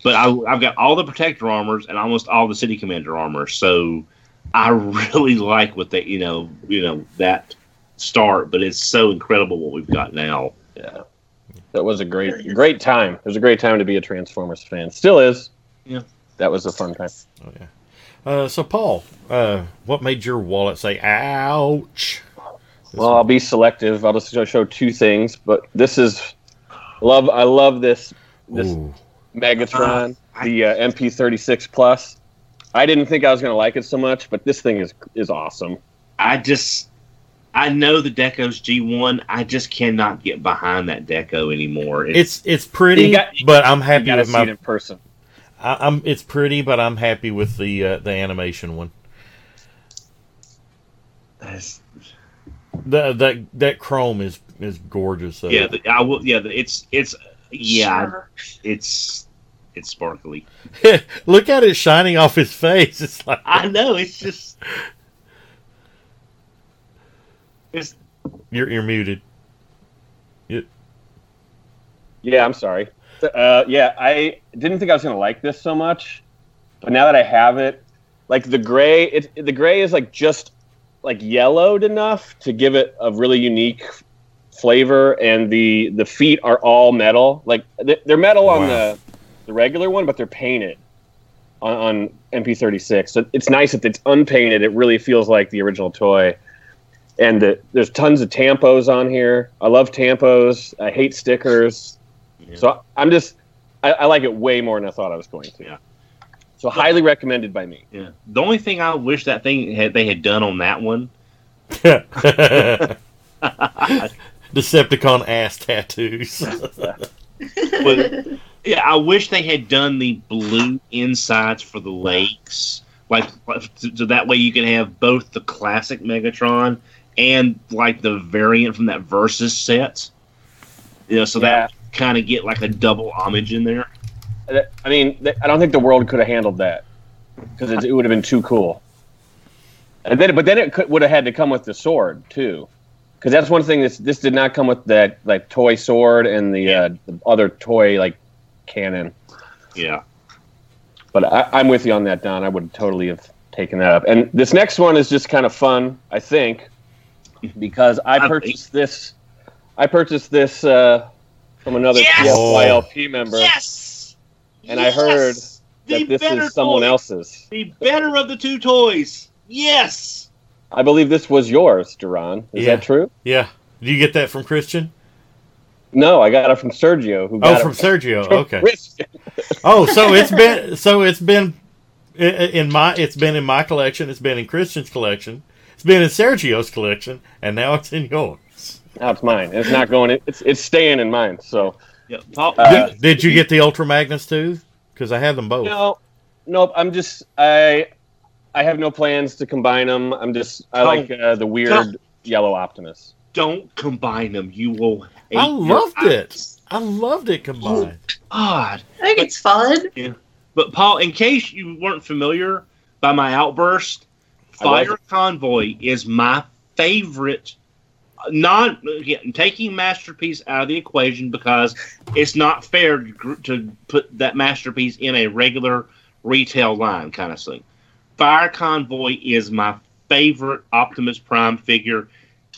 But I, I've got all the Protector armors and almost all the City Commander armor, so I really like what they you know you know that start. But it's so incredible what we've got now. Yeah. That was a great great time. It was a great time to be a Transformers fan. Still is. Yeah. That was a fun time. Oh yeah. Uh, so Paul, uh, what made your wallet say "ouch"? This Well, I'll be selective. I'll just show two things, but this is love. I love this this Ooh. Megatron, Uh, the uh, MP36 Plus. I didn't think I was going to like it so much, but this thing is is awesome. I just I know the Deco's G one. I just cannot get behind that Deco anymore. It's it's pretty, You got- but I'm happy got to with see my. it in person. I, I'm it's pretty, but I'm happy with the uh, the animation one. That's- The, that that chrome is is gorgeous. though. yeah, the, I will. Yeah, the, it's it's yeah, Sure. it's it's sparkly. Look at it shining off his face. It's like I know. It's just it's you're you're muted. Yeah, I'm sorry. Uh, yeah, I didn't think I was going to like this so much, but now that I have it, like the gray, it the gray is like just like yellowed enough to give it a really unique flavor, and the the feet are all metal. Like they- they're metal on the the regular one, but they're painted on, on MP36. So it's nice that it's unpainted. It really feels like the original toy. And the, there's tons of tampos on here. I love tampos. I hate stickers. Yeah. So I'm just, I, I like it way more than I thought I was going to. Yeah. So highly recommended by me. yeah. The only thing I wish that thing had they had done on that one. Decepticon ass tattoos. was, yeah, I wish they had done the blue insides for the legs, like so so that way you can have both the classic Megatron and like the variant from that Versus set. You know, so that kind of get like a double homage in there. I mean, I don't think the world could have handled that because it, it would have been too cool. And then, but then it would have had to come with the sword too, because that's one thing. This this did not come with that like toy sword and the, uh, the other toy like cannon. Yeah. But I, I'm with you on that, Don. I would totally have taken that up. And this next one is just kind of fun, I think, because I I purchased this I purchased this uh, from another Yes! TFYLP member, Yes. and I heard that The this is someone toy. else's. The better of the two toys. Yes. I believe this was yours, Duran. Is Yeah. that true? Yeah. Do you get that from Christian? No, I got it from Sergio. Who Oh, from it Sergio. from Okay. Christian. Oh, so it's been so it's been i- i- in my it's been in my collection. It's been in Christian's collection. It's been in Sergio's collection, and now it's in yours. Now it's mine. It's not going. in- It's it's staying in mine. So Yeah, Paul, Uh, Did, did you get the Ultra Magnus too? Because I have them both. no, nope. I'm just I I have no plans to combine them. I'm just I Don't- like uh, the weird don't. yellow Optimus. don't combine them. You will. hate I your loved it. eyes. I loved it combined. God. I think it's fun. Yeah. But Paul, in case you weren't familiar by my outburst, Fire. Convoy is my favorite. Non again, taking masterpiece out of the equation because it's not fair to, to put that masterpiece in a regular retail line kind of thing. Fire Convoy is my favorite Optimus Prime figure,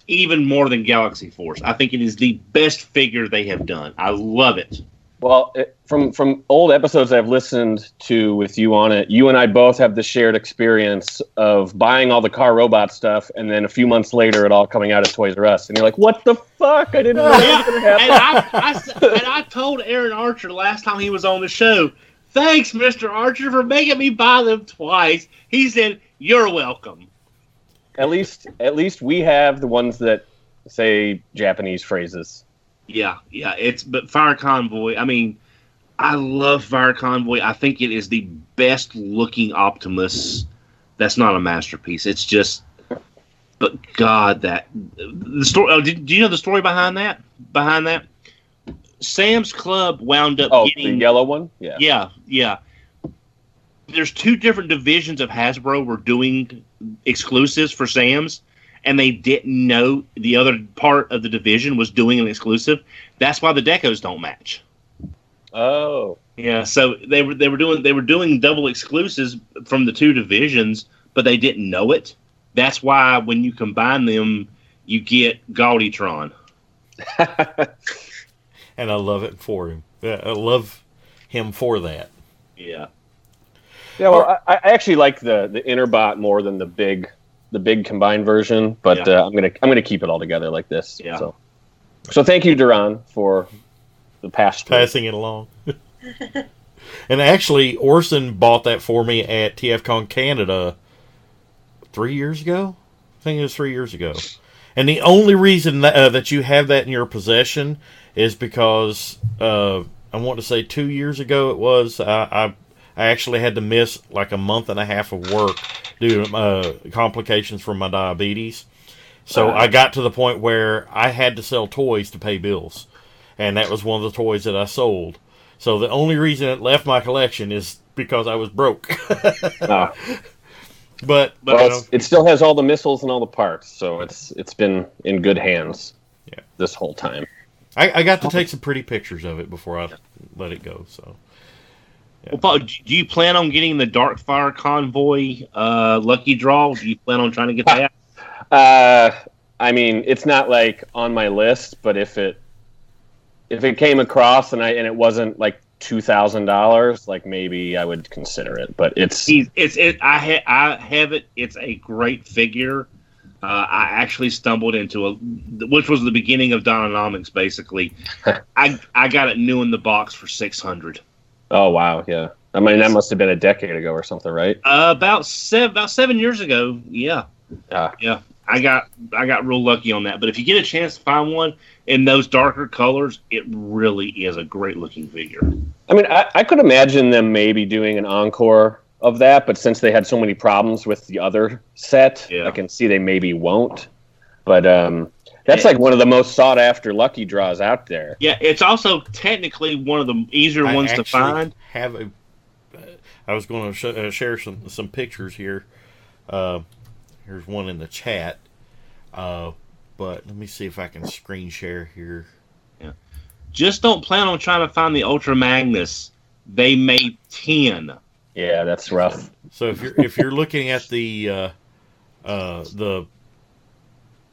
even more than Galaxy Force. I think it is the best figure they have done. I love it. Well, it, from from old episodes I've listened to with you on it, you and I both have the shared experience of buying all the car robot stuff, and then a few months later, it all coming out of Toys R Us, and you're like, "What the fuck? I didn't know that was gonna and happen." I, I and I told Aaron Archer last time he was on the show, thanks, Mr. Archer, for making me buy them twice. He said, You're welcome. At least, at least we have the ones that say Japanese phrases. Yeah, yeah. It's but Fire Convoy, I mean, I love Fire Convoy. I think it is the best looking Optimus that's not a masterpiece. It's just but God that the story oh, did, do you know the story behind that? Behind that? Sam's Club wound up Oh, the yellow one. Yeah. Yeah, yeah. There's two different divisions of Hasbro were doing exclusives for Sam's, and they didn't know the other part of the division was doing an exclusive. That's why the decos don't match. Oh. Yeah, so they were they were doing they were doing double exclusives from the two divisions, but they didn't know it. That's why when you combine them, you get Gauditron. and I love it for him. Yeah, I love him for that. Yeah. Yeah, well, I, I actually like the the inner bot more than the big the big combined version, but Yeah. uh, I'm gonna I'm gonna keep it all together like this. Yeah. So, so thank you, Duran, for the past. passing it along. and actually, Orson bought that for me at TFCon Canada three years ago. I think it was three years ago. And the only reason that, uh, that you have that in your possession is because uh, I want to say two years ago it was. I, I I actually had to miss like a month and a half of work due to uh, complications from my diabetes. So I got to the point where I had to sell toys to pay bills and that was one of the toys that I sold. So the only reason it left my collection is because I was broke. Ah, but But well, you know, it still has all the missiles and all the parts, so it's it's been in good hands. Yeah. This whole time. I, I got to take some pretty pictures of it before I let it go. So Well, Paul, do you plan on getting the Dark Fire Convoy uh, lucky draw? Do you plan on trying to get that? Uh, I mean, it's not like on my list, but if it if it came across and I and it wasn't like two thousand dollars, like maybe I would consider it. But it's He's, it's it. I ha, I have it. It's a great figure. Uh, I actually stumbled into a, which was the beginning of Dononomics. Basically, I I got it new in the box for six hundred. Oh wow, yeah. I mean, that must have been a decade ago or something, right? Uh, about seven about seven years ago. Yeah, Ah. yeah. I got I got real lucky on that. But if you get a chance to find one in those darker colors, it really is a great looking figure. I mean, I, I could imagine them maybe doing an encore of that, but since they had so many problems with the other set, Yeah. I can see they maybe won't. But um, that's like one of the most sought after lucky draws out there. Yeah, it's also technically one of the easier I ones to find. Have a. I was going to sh- uh, share some some pictures here. Uh, here's one in the chat. Uh, but let me see if I can screen share here. Yeah, just don't plan on trying to find the Ultra Magnus. They made ten. Yeah, that's rough. So if you're if you're looking at the uh, uh, the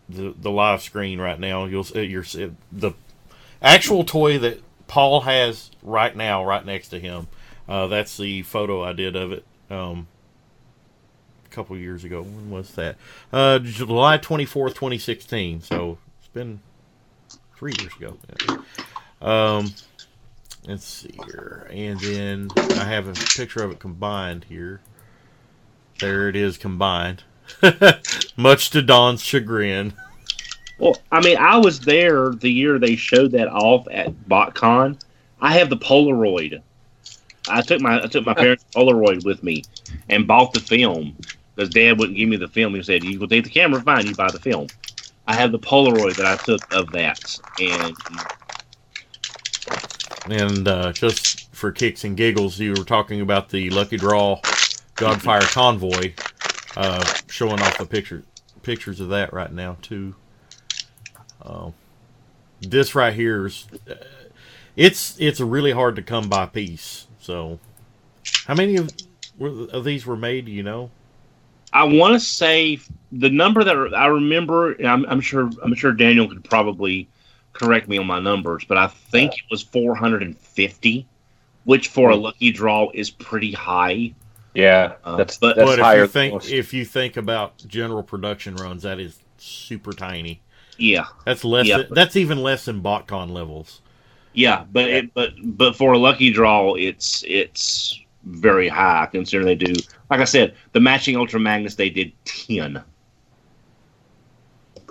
the live screen right now, you'll see you're the actual toy that Paul has right now, right next to him. Uh, that's the photo I did of it um, a couple years ago. When was that? Uh, July twenty fourth, twenty sixteen. So it's been three years ago. Um, let's see here, and then I have a picture of it combined here. There it is combined. Much to Don's chagrin. Well, I mean, I was there the year they showed that off at BotCon. I have the Polaroid. I took my I took my parents' Polaroid with me and bought the film because Dad wouldn't give me the film. He said, "You will take the camera, fine. You buy the film." I have the Polaroid that I took of that, and and uh, just for kicks and giggles, you were talking about the Lucky Draw Godfire Convoy, uh, showing off the picture pictures of that right now too. Uh, this right here is uh, it's it's a really hard to come by piece. So, how many of, of these were made? You know? I want to say the number that I remember. I'm, I'm, sure. I'm sure Daniel could probably correct me on my numbers, but I think it was 450, which for a lucky draw is pretty high. Yeah, uh, but, that's but higher. If you think if you think about general production runs, that is super tiny. Yeah, that's less. Yeah. Than, that's even less than BotCon levels. Yeah, but it, but but for a lucky draw, it's it's very high considering they do. Like I said, the matching Ultra Magnus they did ten.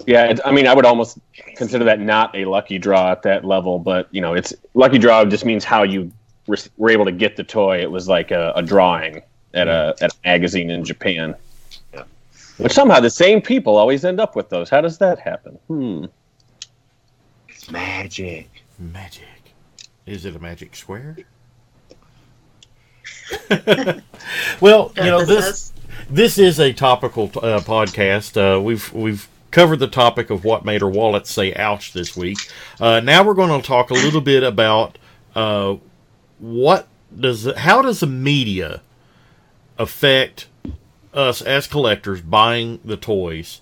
Yeah, I mean, I would almost consider that not a lucky draw at that level, but you know, it's lucky draw just means how you were able to get the toy. It was like a, a drawing at a at a magazine in Japan. Yeah. But somehow the same people always end up with those. How does that happen? Hmm. Magic. Magic. Is it a magic square? well, you know this. This is a topical uh, podcast. Uh, we've we've covered the topic of what made our wallets say "ouch" this week. Uh, now we're going to talk a little bit about uh, what does how does the media affect us as collectors buying the toys,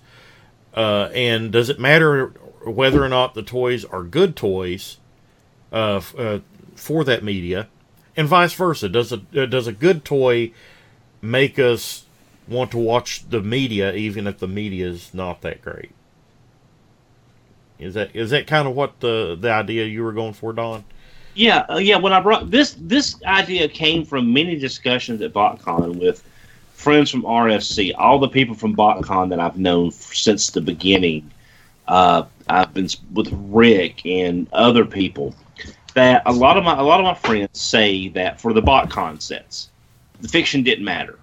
uh, and does it matter whether or not the toys are good toys uh, uh, for that media, and vice versa? Does a uh, does a good toy make us want to watch the media even if the media is not that great? Is that is that kind of what the the idea you were going for, Don? Yeah, uh, yeah. When I brought this, this idea came from many discussions at BotCon with friends from RFC, all the people from BotCon that I've known since the beginning. Uh, I've been with Rick and other people. That a lot of my a lot of my friends say that for the BotCon sets, the fiction didn't matter.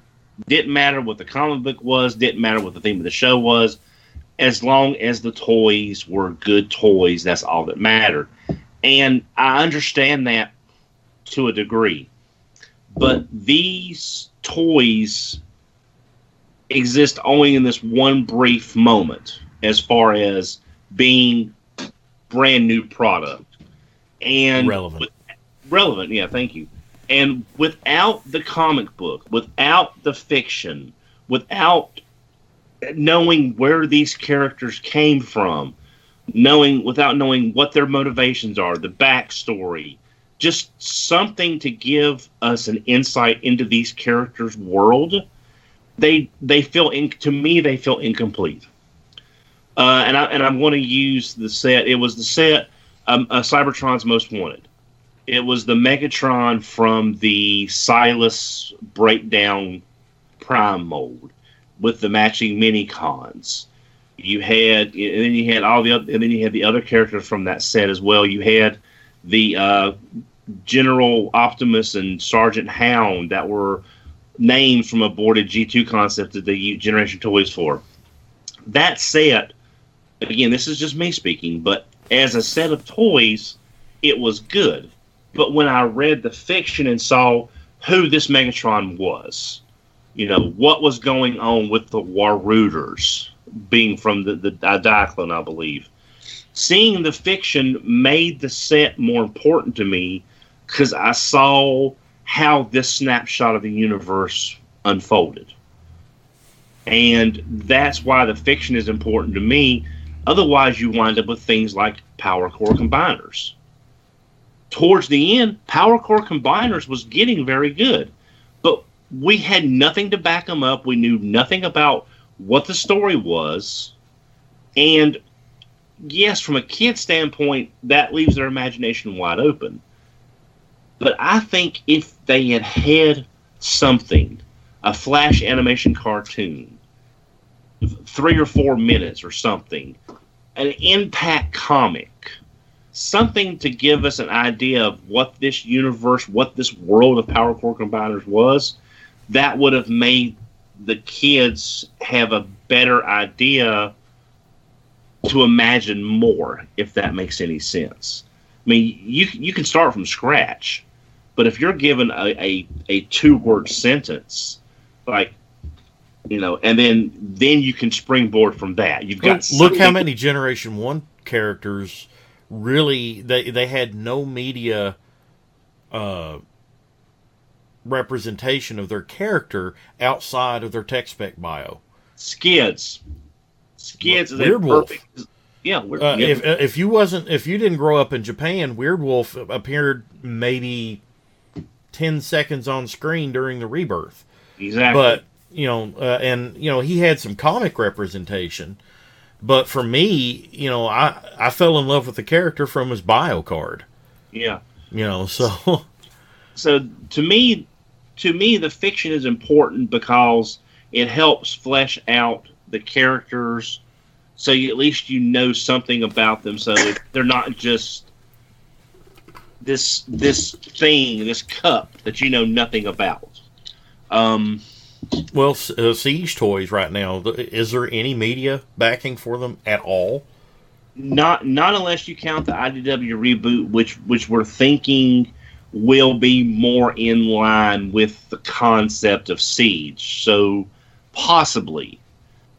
Didn't matter what the comic book was. Didn't matter what the theme of the show was. As long as the toys were good toys, that's all that mattered. And I understand that to a degree. But these toys exist only in this one brief moment as far as being brand new product and Relevant. with- relevant yeah thank you and without the comic book without the fiction without knowing where these characters came from knowing without knowing what their motivations are the backstory just something to give us an insight into these characters world they they feel in, to me they feel incomplete uh, and I and I'm going to use the set. It was the set um, uh, Cybertron's Most Wanted. It was the Megatron from the Silas Breakdown Prime mold with the matching mini cons. You had, and then you had all the other, and then you had the other characters from that set as well. You had the uh, General Optimus and Sergeant Hound that were names from aborted G2 concept that they used Generation Toys for. That set, again, this is just me speaking, but as a set of toys, it was good. But when I read the fiction and saw who this Megatron was, you know, what was going on with the Waruders, being from the, the uh, Diaclone, I believe, seeing the fiction made the set more important to me because I saw how this snapshot of the universe unfolded. And that's why the fiction is important to me. Otherwise, you wind up with things like power core combiners. Towards the end, power core combiners was getting very good, but we had nothing to back them up. We knew nothing about what the story was, and yes, from a kid standpoint, that leaves their imagination wide open. But I think if they had had something, a flash animation cartoon, three or four minutes or something, an impact comic, something to give us an idea of what this universe, what this world of Power Core Combiners was, that would have made the kids have a better idea to imagine more, if that makes any sense. I mean, you you can start from scratch, but if you're given a, a, a two word sentence, like you know, and then then you can springboard from that. You've got look how many Generation One characters really they they had no media uh, representation of their character outside of their tech spec bio. Skids, Skids is Weird Wolf. perfect. Yeah, we're, Uh, yeah. if if you wasn't if you didn't grow up in Japan, Weird Wolf appeared maybe ten seconds on screen during the rebirth. exactly. But you know, uh, and you know, he had some comic representation. But for me, you know, I I fell in love with the character from his bio card. yeah. You know, so so to me to me the fiction is important because it helps flesh out the characters so you, at least you know something about them so they're not just this this thing this cup that you know nothing about um well, uh, Siege Toys right now. Is there any media backing for them at all? not not unless you count the IDW reboot which which we're thinking will be more in line with the concept of siege so possibly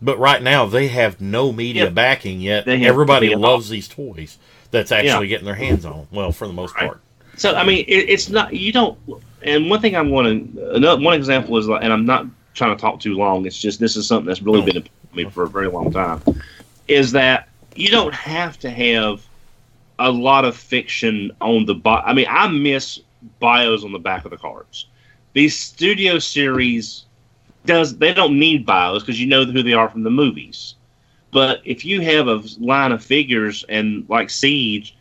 But right now, they have no media Yeah. backing yet. Everybody loves these toys. That's actually Yeah. getting their hands on. Well, for the most Right. part. So I mean, it, it's not you don't. And one thing I'm going to another one example is, and I'm not trying to talk too long. It's just this is something that's really been important me for a very long time. Is that you don't have to have a lot of fiction on the bio. I mean, I miss bios on the back of the cards. These studio series does they don't need bios because you know who they are from the movies. But if you have a line of figures and like Siege,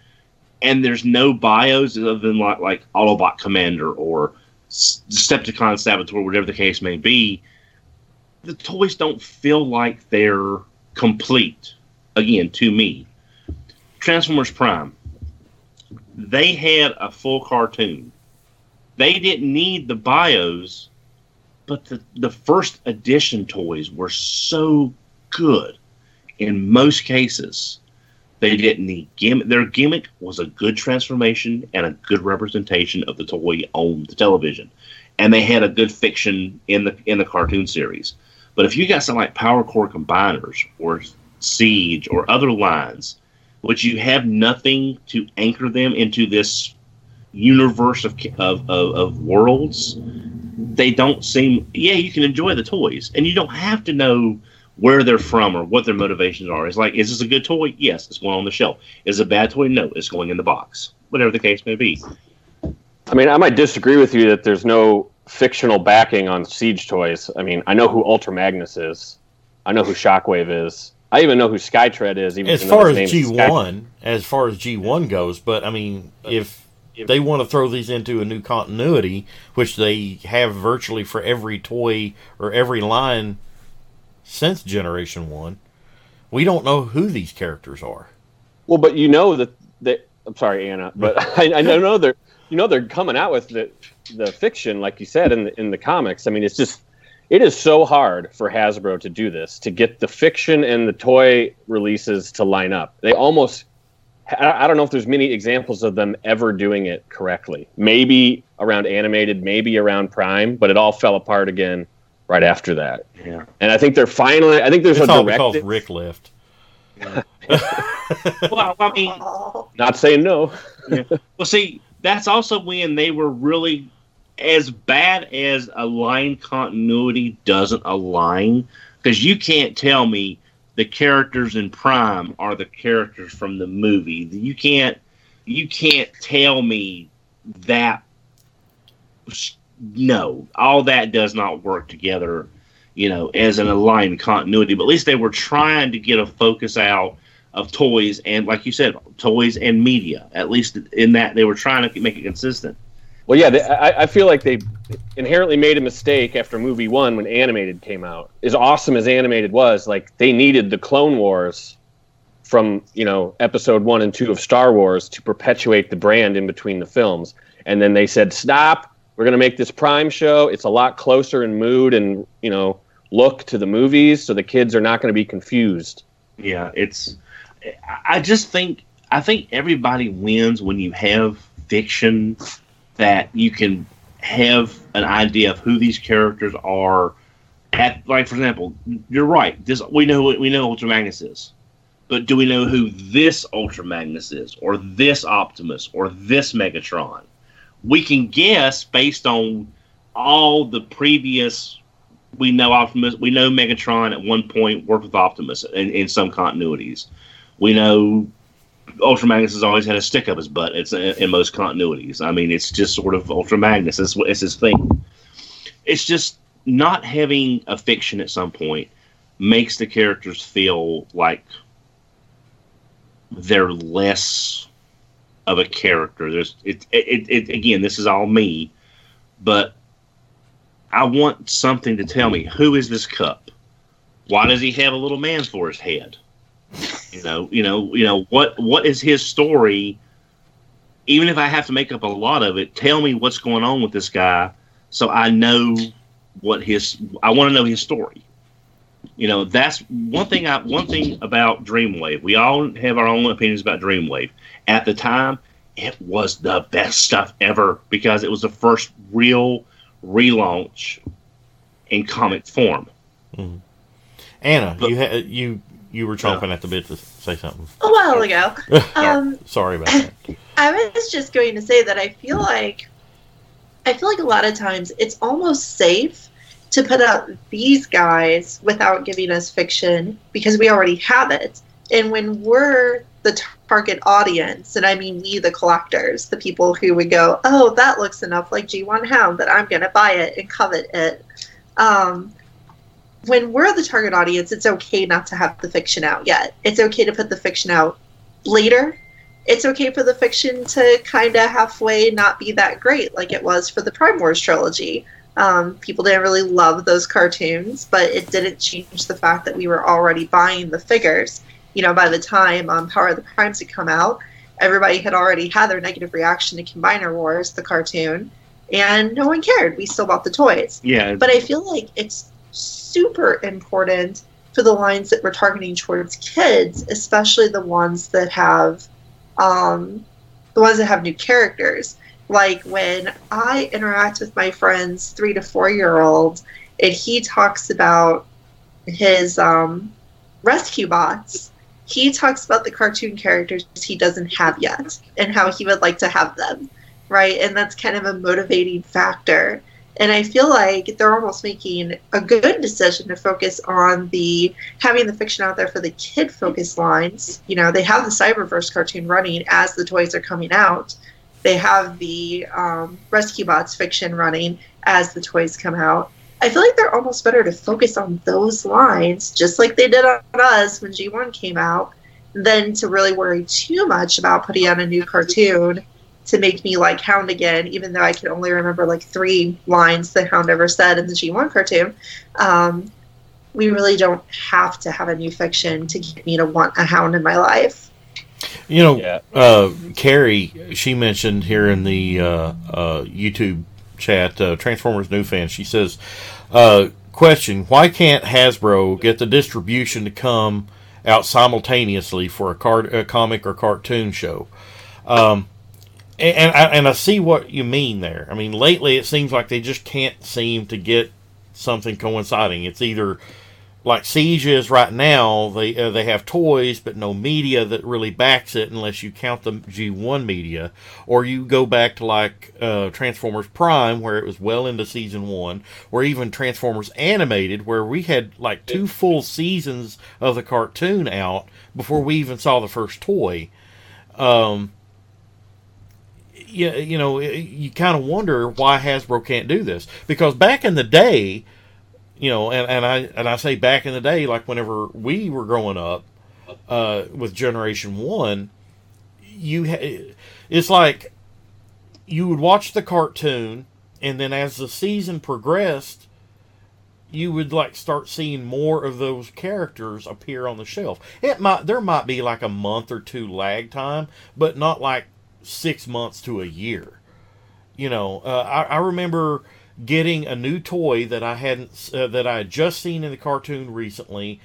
and there's no bios other than like like Autobot Commander or Decepticon Saboteur, whatever the case may be, the toys don't feel like they're complete. Again, to me, Transformers Prime, they had a full cartoon. They didn't need the bios, but the the first edition toys were so good in most cases they didn't need gimmick. Their gimmick was a good transformation and a good representation of the toy on the television, and they had a good fiction in the in the cartoon series. But if you got something like Power Core Combiners or Siege or other lines, which you have nothing to anchor them into this universe of of, of, of worlds, they don't seem. Yeah, you can enjoy the toys, and you don't have to know where they're from or what their motivations are. It's like, is this a good toy? Yes, it's going on the shelf. Is it a bad toy? No, it's going in the box. Whatever the case may be. I mean, I might disagree with you that there's no fictional backing on Siege toys. I mean, I know who Ultra Magnus is. I know who Shockwave is. I even know who Skytread is. Even As far as G one, as far as G one goes, but I mean, if they want to throw these into a new continuity, which they have virtually for every toy or every line since Generation One, we don't know who these characters are. Well, but you know that they. I'm sorry, Anna, but I, I know they're you know they're coming out with the the fiction, like you said in the, in the comics. I mean, it's just it is so hard for Hasbro to do this to get the fiction and the toy releases to line up. They almost I I don't know if there's many examples of them ever doing it correctly. Maybe around animated, maybe around Prime, but it all fell apart again right after that. Yeah. And I think they're finally. I think there's It's a all because directive. Rick left. Well, I mean, Not saying no. well, see, that's also when they were really as bad as a line continuity doesn't align because you can't tell me the characters in Prime are the characters from the movie. You can't you can't tell me that no, all that does not work together, you know, as an aligned continuity. But at least they were trying to get a focus out of toys and, like you said, toys and media. At least in that they were trying to make it consistent. Well, yeah, they, I, I feel like they inherently made a mistake after movie one when animated came out. As awesome as animated was, like they needed the Clone Wars from you know episode one and two of Star Wars to perpetuate the brand in between the films. And then they said, "Stop! We're going to make this Prime show. It's a lot closer in mood and you know look to the movies, so the kids are not going to be confused." Yeah, it's. I just think I think everybody wins when you have fiction that you can have an idea of who these characters are. At like for example, you're right. This we know we know Ultra Magnus is, but do we know who this Ultra Magnus is, or this Optimus, or this Megatron? We can guess based on all the previous. We know Optimus. We know Megatron at one point worked with Optimus in, in some continuities. We know Ultra Magnus has always had a stick up his butt. It's in, in most continuities. I mean, it's just sort of Ultra Magnus. It's, it's his thing. It's just not having a fiction at some point makes the characters feel like they're less of a character. There's it, it, it again. This is all me, but I want something to tell me who is this cup. Why does he have a little man for his head? You know, you know, you know what what is his story? Even if I have to make up a lot of it, tell me what's going on with this guy, so I know what his. I want to know his story. You know, that's one thing. I one thing about Dreamwave. We all have our own opinions about Dreamwave. At the time, it was the best stuff ever because it was the first real relaunch in comic form. Mm-hmm. Anna, But- you ha- you you were chomping at the bit to say something. A while ago. Um, Sorry about that. I was just going to say that I feel like I feel like a lot of times it's almost safe to put out these guys without giving us fiction because we already have it. And when we're the target audience, and I mean we the collectors, the people who would go, "Oh, that looks enough like G1 Hound that I'm going to buy it and covet it." Um, when we're the target audience, it's okay not to have the fiction out yet. It's okay to put the fiction out later it's okay for the fiction to kind of halfway not be that great like it was for the Prime Wars trilogy. Um, people didn't really love those cartoons, but it didn't change the fact that we were already buying the figures. You know, by the time um, Power of the Primes had come out, everybody had already had their negative reaction to Combiner Wars, the cartoon, and no one cared. We still bought the toys. Yeah, But I feel like it's super important for the lines that we're targeting towards kids, especially the ones that have um, the ones that have new characters. Like when I interact with my friend's three to four year old, and he talks about his um, rescue bots, he talks about the cartoon characters he doesn't have yet and how he would like to have them, right? And that's kind of a motivating factor. And I feel like they're almost making a good decision to focus on the having the fiction out there for the kid focused lines. You know, they have the Cyberverse cartoon running as the toys are coming out. They have the um, Rescue Bots fiction running as the toys come out. I feel like they're almost better to focus on those lines, just like they did on us when G1 came out, than to really worry too much about putting out a new cartoon to make me like Hound again, even though I can only remember like three lines that Hound ever said in the G1 cartoon. Um, we really don't have to have a new fiction to get me to want a Hound in my life. You know, Yeah. uh, Carrie, she mentioned here in the uh, uh, YouTube chat, uh, Transformers new fan. She says, uh, "Question: Why can't Hasbro get the distribution to come out simultaneously for a, card, a comic or cartoon show?" Um, and and I, and I see what you mean there. I mean, lately it seems like they just can't seem to get something coinciding. It's either like Siege is right now, they uh, they have toys but no media that really backs it unless you count the G1 media, or you go back to like uh, Transformers Prime where it was well into season one, or even Transformers Animated where we had like two full seasons of the cartoon out before we even saw the first toy. Um, you, you know, you kind of wonder why Hasbro can't do this because back in the day you know, and, and I and I say back in the day, like whenever we were growing up uh, with Generation One, you ha- it's like you would watch the cartoon, and then as the season progressed, you would like start seeing more of those characters appear on the shelf. It might there might be like a month or two lag time, but not like six months to a year. You know, uh, I, I remember getting a new toy that I hadn't uh, that I had just seen in the cartoon recently,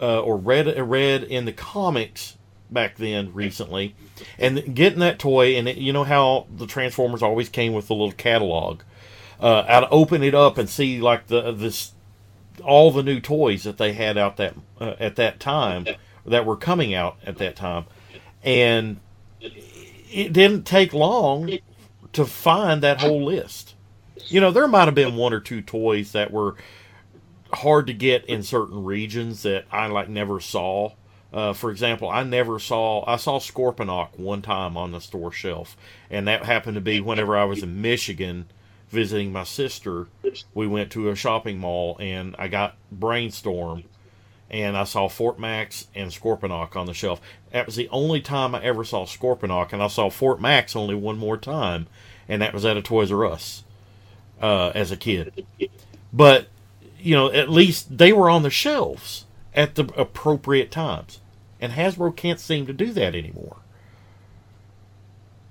uh, or read uh, read in the comics back then recently, and getting that toy and it, you know how the Transformers always came with a little catalog. Uh, I'd open it up and see like the this all the new toys that they had out that uh, at that time that were coming out at that time, and it didn't take long to find that whole list. You know, there might have been one or two toys that were hard to get in certain regions that I like never saw. Uh, for example, I never saw I saw Scorponok one time on the store shelf, and that happened to be whenever I was in Michigan visiting my sister. We went to a shopping mall, and I got Brainstorm, and I saw Fort Max and Scorponok on the shelf. That was the only time I ever saw Scorponok, and I saw Fort Max only one more time, and that was at a Toys R Us uh, as a kid. But you know, at least they were on the shelves at the appropriate times, and Hasbro can't seem to do that anymore.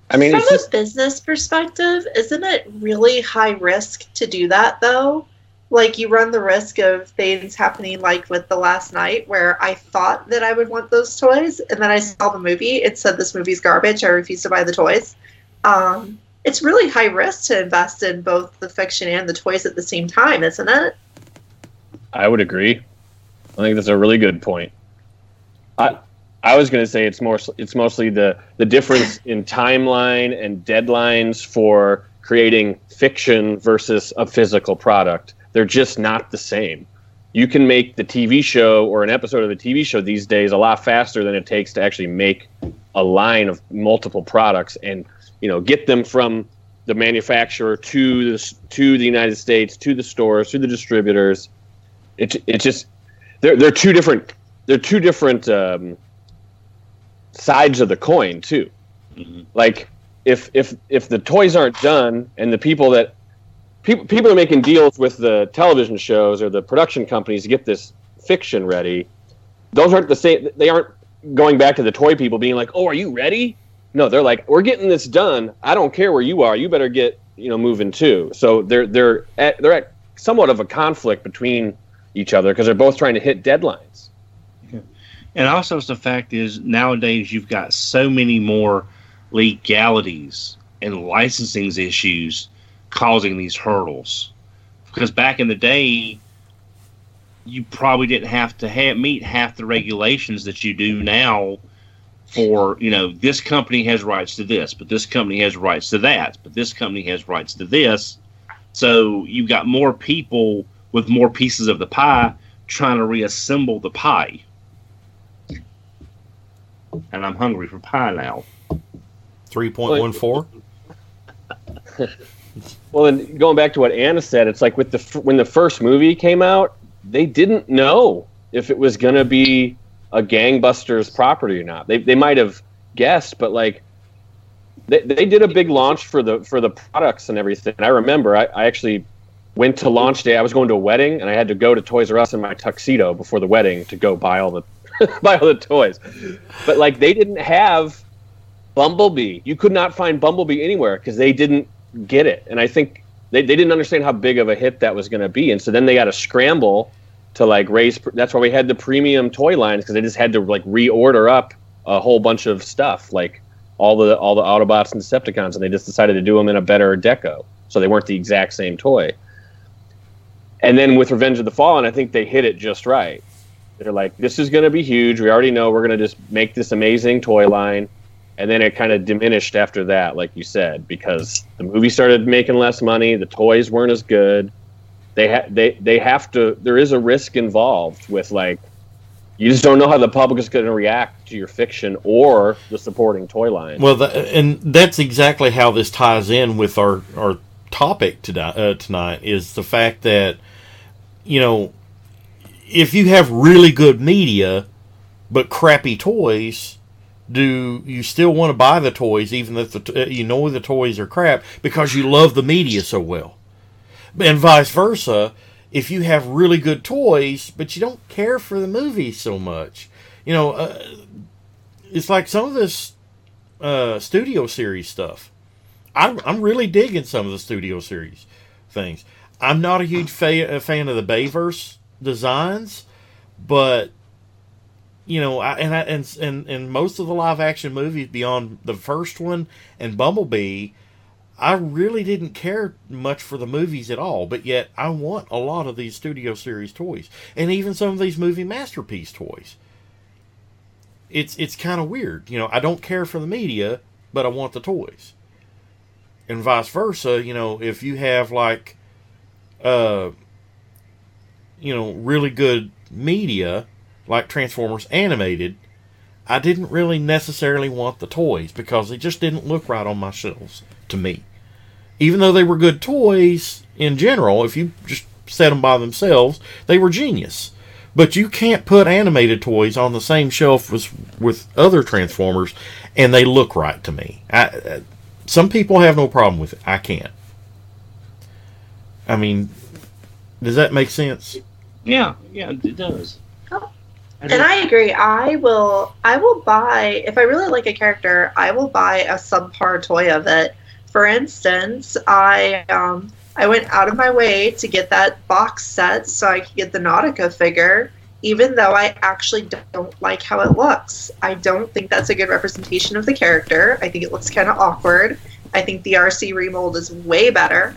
I mean, From a business perspective, isn't it really high risk to do that though? Like you run the risk of things happening like with the Last Knight where I thought that I would want those toys and then I saw the movie, it said this movie's garbage, I refuse to buy the toys. Um, it's really high risk to invest in both the fiction and the toys at the same time, isn't it? I would agree. I think that's a really good point. I I was going to say it's more it's mostly the the difference in timeline and deadlines for creating fiction versus a physical product. They're just not the same. You can make the TV show or an episode of the TV show these days a lot faster than it takes to actually make a line of multiple products and you know get them from the manufacturer to the to the United States to the stores to the distributors. It it just they're they're two different they're two different um, sides of the coin too. Like if if if the toys aren't done and the people that people people are making deals with the television shows or the production companies to get this fiction ready, those aren't the same. They aren't going back to the toy people being like, "Oh, are you ready?" No, they're like, "We're getting this done. I don't care where you are. You better get you know moving too." So they're they're at they're at somewhat of a conflict between each other because they're both trying to hit deadlines. And also, the fact is, nowadays you've got so many more legalities and licensing issues causing these hurdles. Because back in the day, you probably didn't have to ha- meet half the regulations that you do now. For you know, this company has rights to this, but this company has rights to that, but this company has rights to this. So you've got more people with more pieces of the pie trying to reassemble the pie and I'm hungry for pie now. Three point one four. Well, and going back to what Anna said, it's like with the when the first movie came out, they didn't know if it was going to be a gangbusters property or not. They they might have guessed, but like they, they did a big launch for the for the products and everything. I remember I, I actually went to launch day. I was going to a wedding and I had to go to Toys R Us in my tuxedo before the wedding to go buy all the buy all the toys. But like they didn't have Bumblebee. You could not find Bumblebee anywhere because they didn't get it. And I think they, they didn't understand how big of a hit that was going to be. And so then they got to scramble to like raise. That's why we had the premium toy lines because they just had to like reorder up a whole bunch of stuff, like all the all the Autobots and Decepticons, and they just decided to do them in a better deco, so they weren't the exact same toy. And then with Revenge of the Fallen, I think they hit it just right. They're like, this is going to be huge. We already know we're going to just make this amazing toy line. And then it kind of diminished after that, like you said, because the movie started making less money. The toys weren't as good. They ha- they they have to. There is a risk involved with like, you just don't know how the public is going to react to your fiction or the supporting toy line. Well, the, and that's exactly how this ties in with our our topic tonight. Uh, tonight is the fact that you know if you have really good media but crappy toys, do you still want to buy the toys even if the, uh, you know the toys are crap because you love the media so well? And vice versa, if you have really good toys but you don't care for the movie so much, you know, uh, it's like some of this uh, studio series stuff. I'm, I'm really digging some of the studio series things. I'm not a huge fa- fan of the Bayverse designs, but you know, I, and I, and and and most of the live action movies beyond the first one and Bumblebee, I really didn't care much for the movies at all. But yet, I want a lot of these studio series toys, and even some of these movie masterpiece toys. It's it's kind of weird, you know. I don't care for the media, but I want the toys, and vice versa. You know, if you have like, uh, you know, really good media like Transformers animated, I didn't really necessarily want the toys because they just didn't look right on my shelves to me. Even though they were good toys in general, if you just set them by themselves, they were genius. But you can't put animated toys on the same shelf as with other Transformers, and they look right to me. I, uh, some people have no problem with it. I can't. I mean, does that make sense? Yeah, yeah, it does. And I agree. I will I will buy if I really like a character, I will buy a subpar toy of it. For instance, I um I went out of my way to get that box set so I could get the Nautica figure, even though I actually don't like how it looks. I don't think that's a good representation of the character. I think it looks kind of awkward. I think the RC remold is way better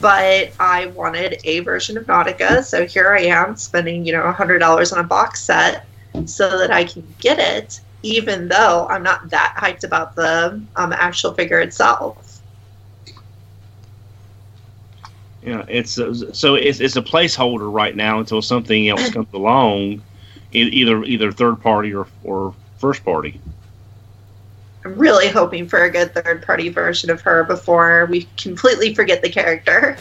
but I wanted a version of Nautica, so here I am spending, you know, $100 on a box set so that I can get it, even though I'm not that hyped about the um, actual figure itself. Yeah, it's uh, so it's, it's a placeholder right now until something else comes along, either either third party or or first party. I'm really hoping for a good third party version of her before we completely forget the character.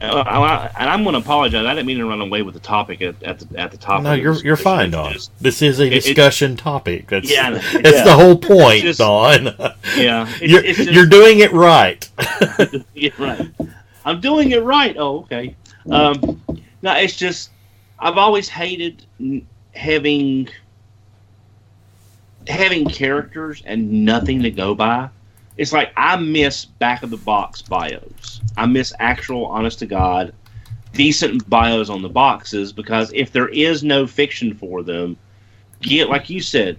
Uh, I- and I'm going to apologize. I didn't mean to run away with the topic at, at the at the top. No, you're this. you're It's fine, just- Don. This is a it- discussion topic. That's Yeah, that's yeah. the whole point, It's just- Don. Yeah, it's, you're, it's just, you're doing it right. yeah, right. I'm doing it right. Oh, okay. Um, no, it's just I've always hated having having characters and nothing to go by. It's like I miss back of the box bios. I miss actual, honest to God, decent bios on the boxes because if there is no fiction for them, get like you said,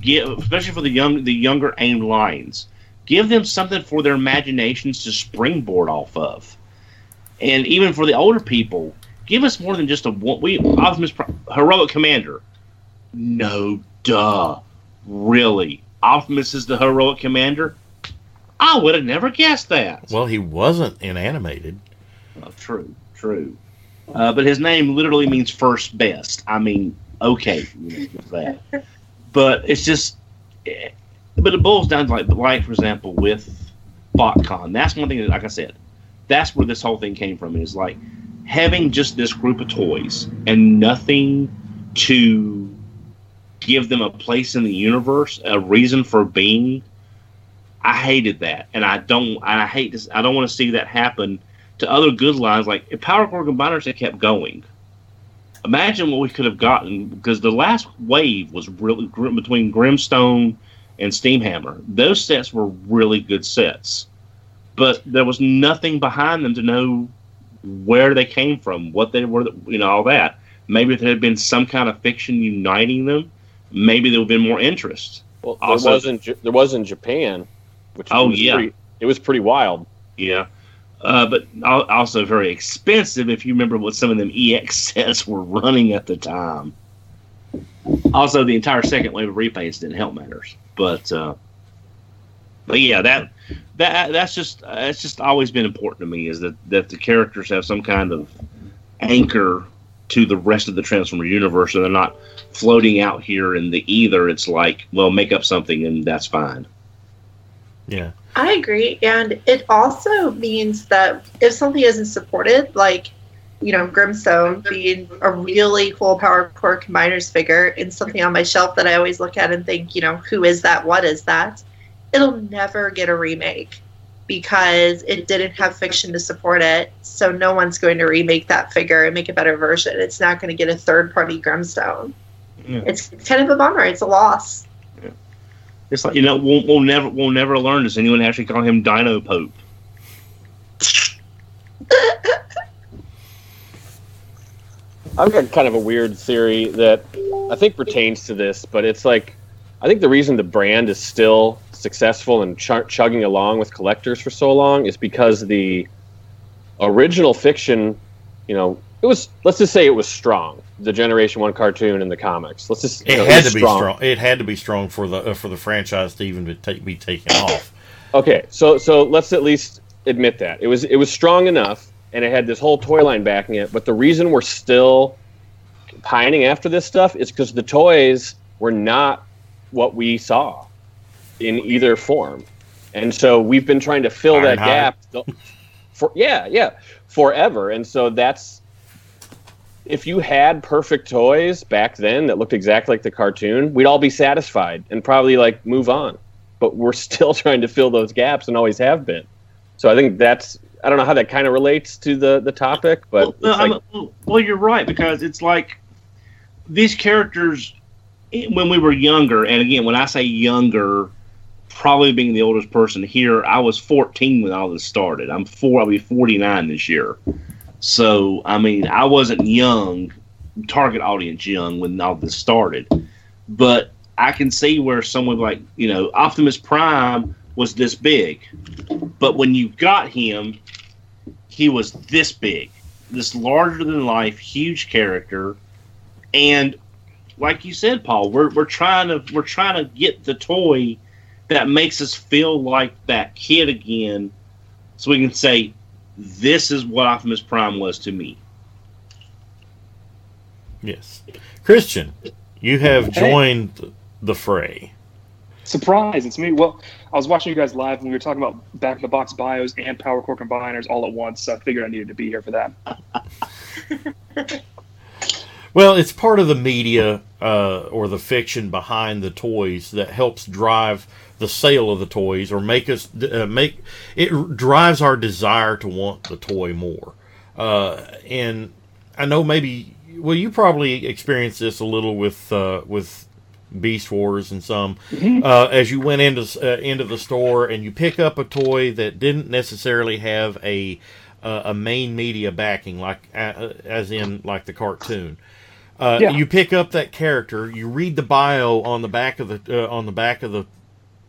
get especially for the young, the younger aimed lines give them something for their imaginations to springboard off of. And even for the older people, give us more than just a. We Optimus heroic commander. No, duh, really. Optimus is the heroic commander. I would have never guessed that. well, he wasn't in animated. Oh, true, true. Uh, but his name literally means first best. I mean, okay, you know, with that. But it's just, eh, but it boils down to like, like for example, with BotCon. That's one thing that, like I said, that's where this whole thing came from. Is like having just this group of toys and nothing to give them a place in the universe, a reason for being. I hated that, and I don't. I hate this. I don't want to see that happen to other good lines. Like if Power Core Combiners had kept going, imagine what we could have gotten. Because the last wave was really between Grimstone and Steamhammer. Those sets were really good sets, but there was nothing behind them to know where they came from, what they were, you know, all that. Maybe there had been some kind of fiction uniting them, maybe there would have been more interest. Well, there Also- was in J- there was in Japan, which Oh, was yeah. pretty, it was pretty wild. Yeah. uh, but also very expensive if you remember what some of them EX sets were running at the time. Also, the entire second wave of repaints didn't help matters, but uh, but yeah, that that that's just that's just always been important to me is that that the characters have some kind of anchor to the rest of the Transformer universe, and they're not floating out here in the either. It's like, well, make up something and that's fine. Yeah. I agree. And it also means that if something isn't supported, like, you know, Grimstone being a really cool Power Core Combiners figure and something on my shelf that I always look at and think, you know, who is that? What is that? It'll never get a remake because it didn't have fiction to support it. So no one's going to remake that figure and make a better version. It's not going to get a third party Grimstone. Yeah. It's kind of a bummer. It's a loss. Yeah. It's like you know we'll, we'll never we'll never learn. Does anyone actually call him Dino Pope? I've got kind of a weird theory that I think pertains to this, but it's like I think the reason the brand is still successful and ch- chugging along with collectors for so long is because the original fiction, you know, it was let's just say it was strong. The Generation One cartoon and the comics. Let's just It know, had to be strong. It had to be strong for the uh, for the franchise to even be, take, be taken off. Okay, so so let's at least admit that it was it was strong enough, and it had this whole toy line backing it. But the reason we're still pining after this stuff is because the toys were not what we saw in either form, and so we've been trying to fill that Ironhide. gap the- for yeah yeah forever, and so that's if you had perfect toys back then that looked exactly like the cartoon, we'd all be satisfied and probably like move on. But we're still trying to fill those gaps and always have been. So I think that's I don't know how that kind of relates to the the topic, but well, well, like, well, well, you're right because it's like these characters when we were younger, and again, when I say younger, probably being the oldest person here, I was 14 when all this started. I'm four. I'll be 49 this year. So I mean, I wasn't young, target audience young when all this started, but I can see where someone like you know Optimus Prime was this big, but when you got him, he was this big, this larger than life, huge character, and like you said, Paul, we're we're trying to we're trying to get the toy that makes us feel like that kid again, so we can say, "This is what Optimus Prime was to me." Yes, Christian, you have Hey. joined the fray. Surprise, it's me. Well, I was watching you guys live and we were talking about back in the box bios and power core combiners all at once, so I figured I needed to be here for that. Well, it's part of the media uh, or the fiction behind the toys that helps drive the sale of the toys or make us uh, make it drives our desire to want the toy more. Uh, and I know maybe well, you probably experienced this a little with uh, with Beast Wars and some uh, as you went into uh, into the store and you pick up a toy that didn't necessarily have a uh, a main media backing like uh, as in like the cartoon. Uh, Yeah. You pick up that character, you read the bio on the back of the uh, on the back of the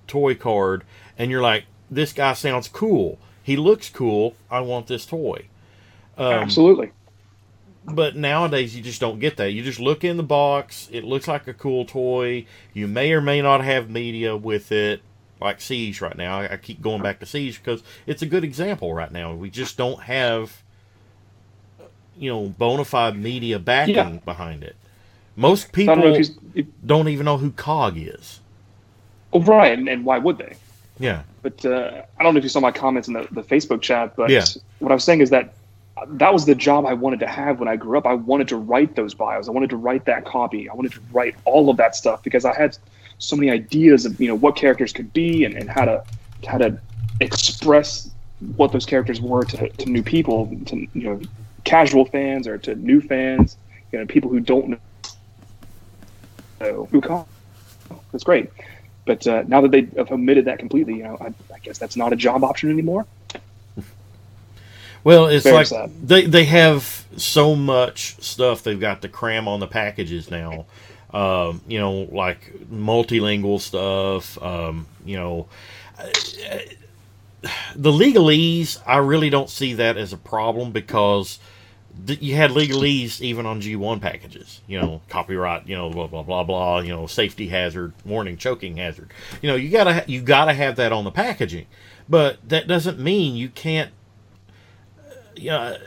toy card, and you're like, "This guy sounds cool. He looks cool. I want this toy." Um, Absolutely. but nowadays you just don't get that. You just look in the box. It looks like a cool toy. You may or may not have media with it, like Siege right now. I, I keep going back to Siege because it's a good example right now. We just don't have, you know, bona fide media backing Yeah. behind it. Most people don't know if he's. If, don't even know who Cog is. oh, right, and, and why would they? Yeah, But uh, I don't know if you saw my comments in the, the Facebook chat, but Yeah. what I was saying is that that was the job I wanted to have when I grew up. I wanted to write those bios. I wanted to write that copy. I wanted to write all of that stuff because I had so many ideas of you know what characters could be and, and how to how to express what those characters were to, to new people, to you know casual fans or to new fans, you know people who don't know who come. That's great. But uh, now that they have omitted that completely, you know, I, I guess that's not a job option anymore. Well, it's Very like sad. they they have so much stuff they've got to cram on the packages now. Um, you know, like multilingual stuff. Um, you know, the legalese, I really don't see that as a problem because th- you had legalese even on G1 packages. You know, copyright. You know, blah blah blah blah. You know, safety hazard, warning, choking hazard. You know, you gotta ha- you gotta have that on the packaging, but that doesn't mean you can't. Yeah,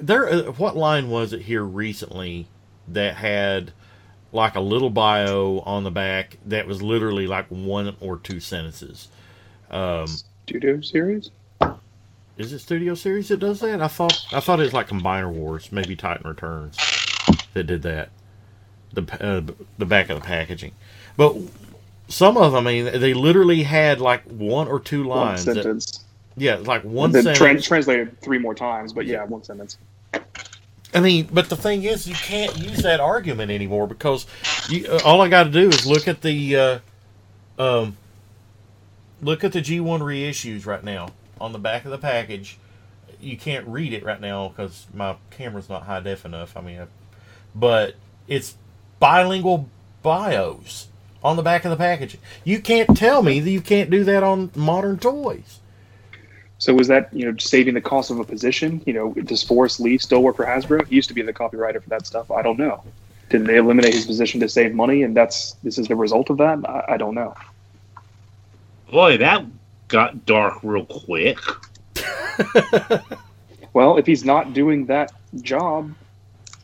there. Uh, what line was it here recently that had like a little bio on the back that was literally like one or two sentences? Um, Studio series. is it Studio Series that does that? I thought I thought it was like Combiner Wars, maybe Titan Returns that did that. The uh, the back of the packaging, but some of them, I mean, they literally had like one or two One lines. that- sentence. yeah, like one sentence. tran- translated three more times, but yeah, one sentence. I mean, but the thing is, you can't use that argument anymore because you, uh, all I got to do is look at the uh, um, look at the G1 reissues right now on the back of the package. You can't read it right now because my camera's not high def enough. I mean, but it's bilingual bios on the back of the package. You can't tell me that you can't do that on modern toys. So was that you know saving the cost of a position? You know, does Forrest Lee still work for Hasbro? He used to be the copywriter for that stuff. I don't know. Did they eliminate his position to save money, and that's this is the result of that? I, I don't know. Boy, that got dark real quick. Well, if he's not doing that job,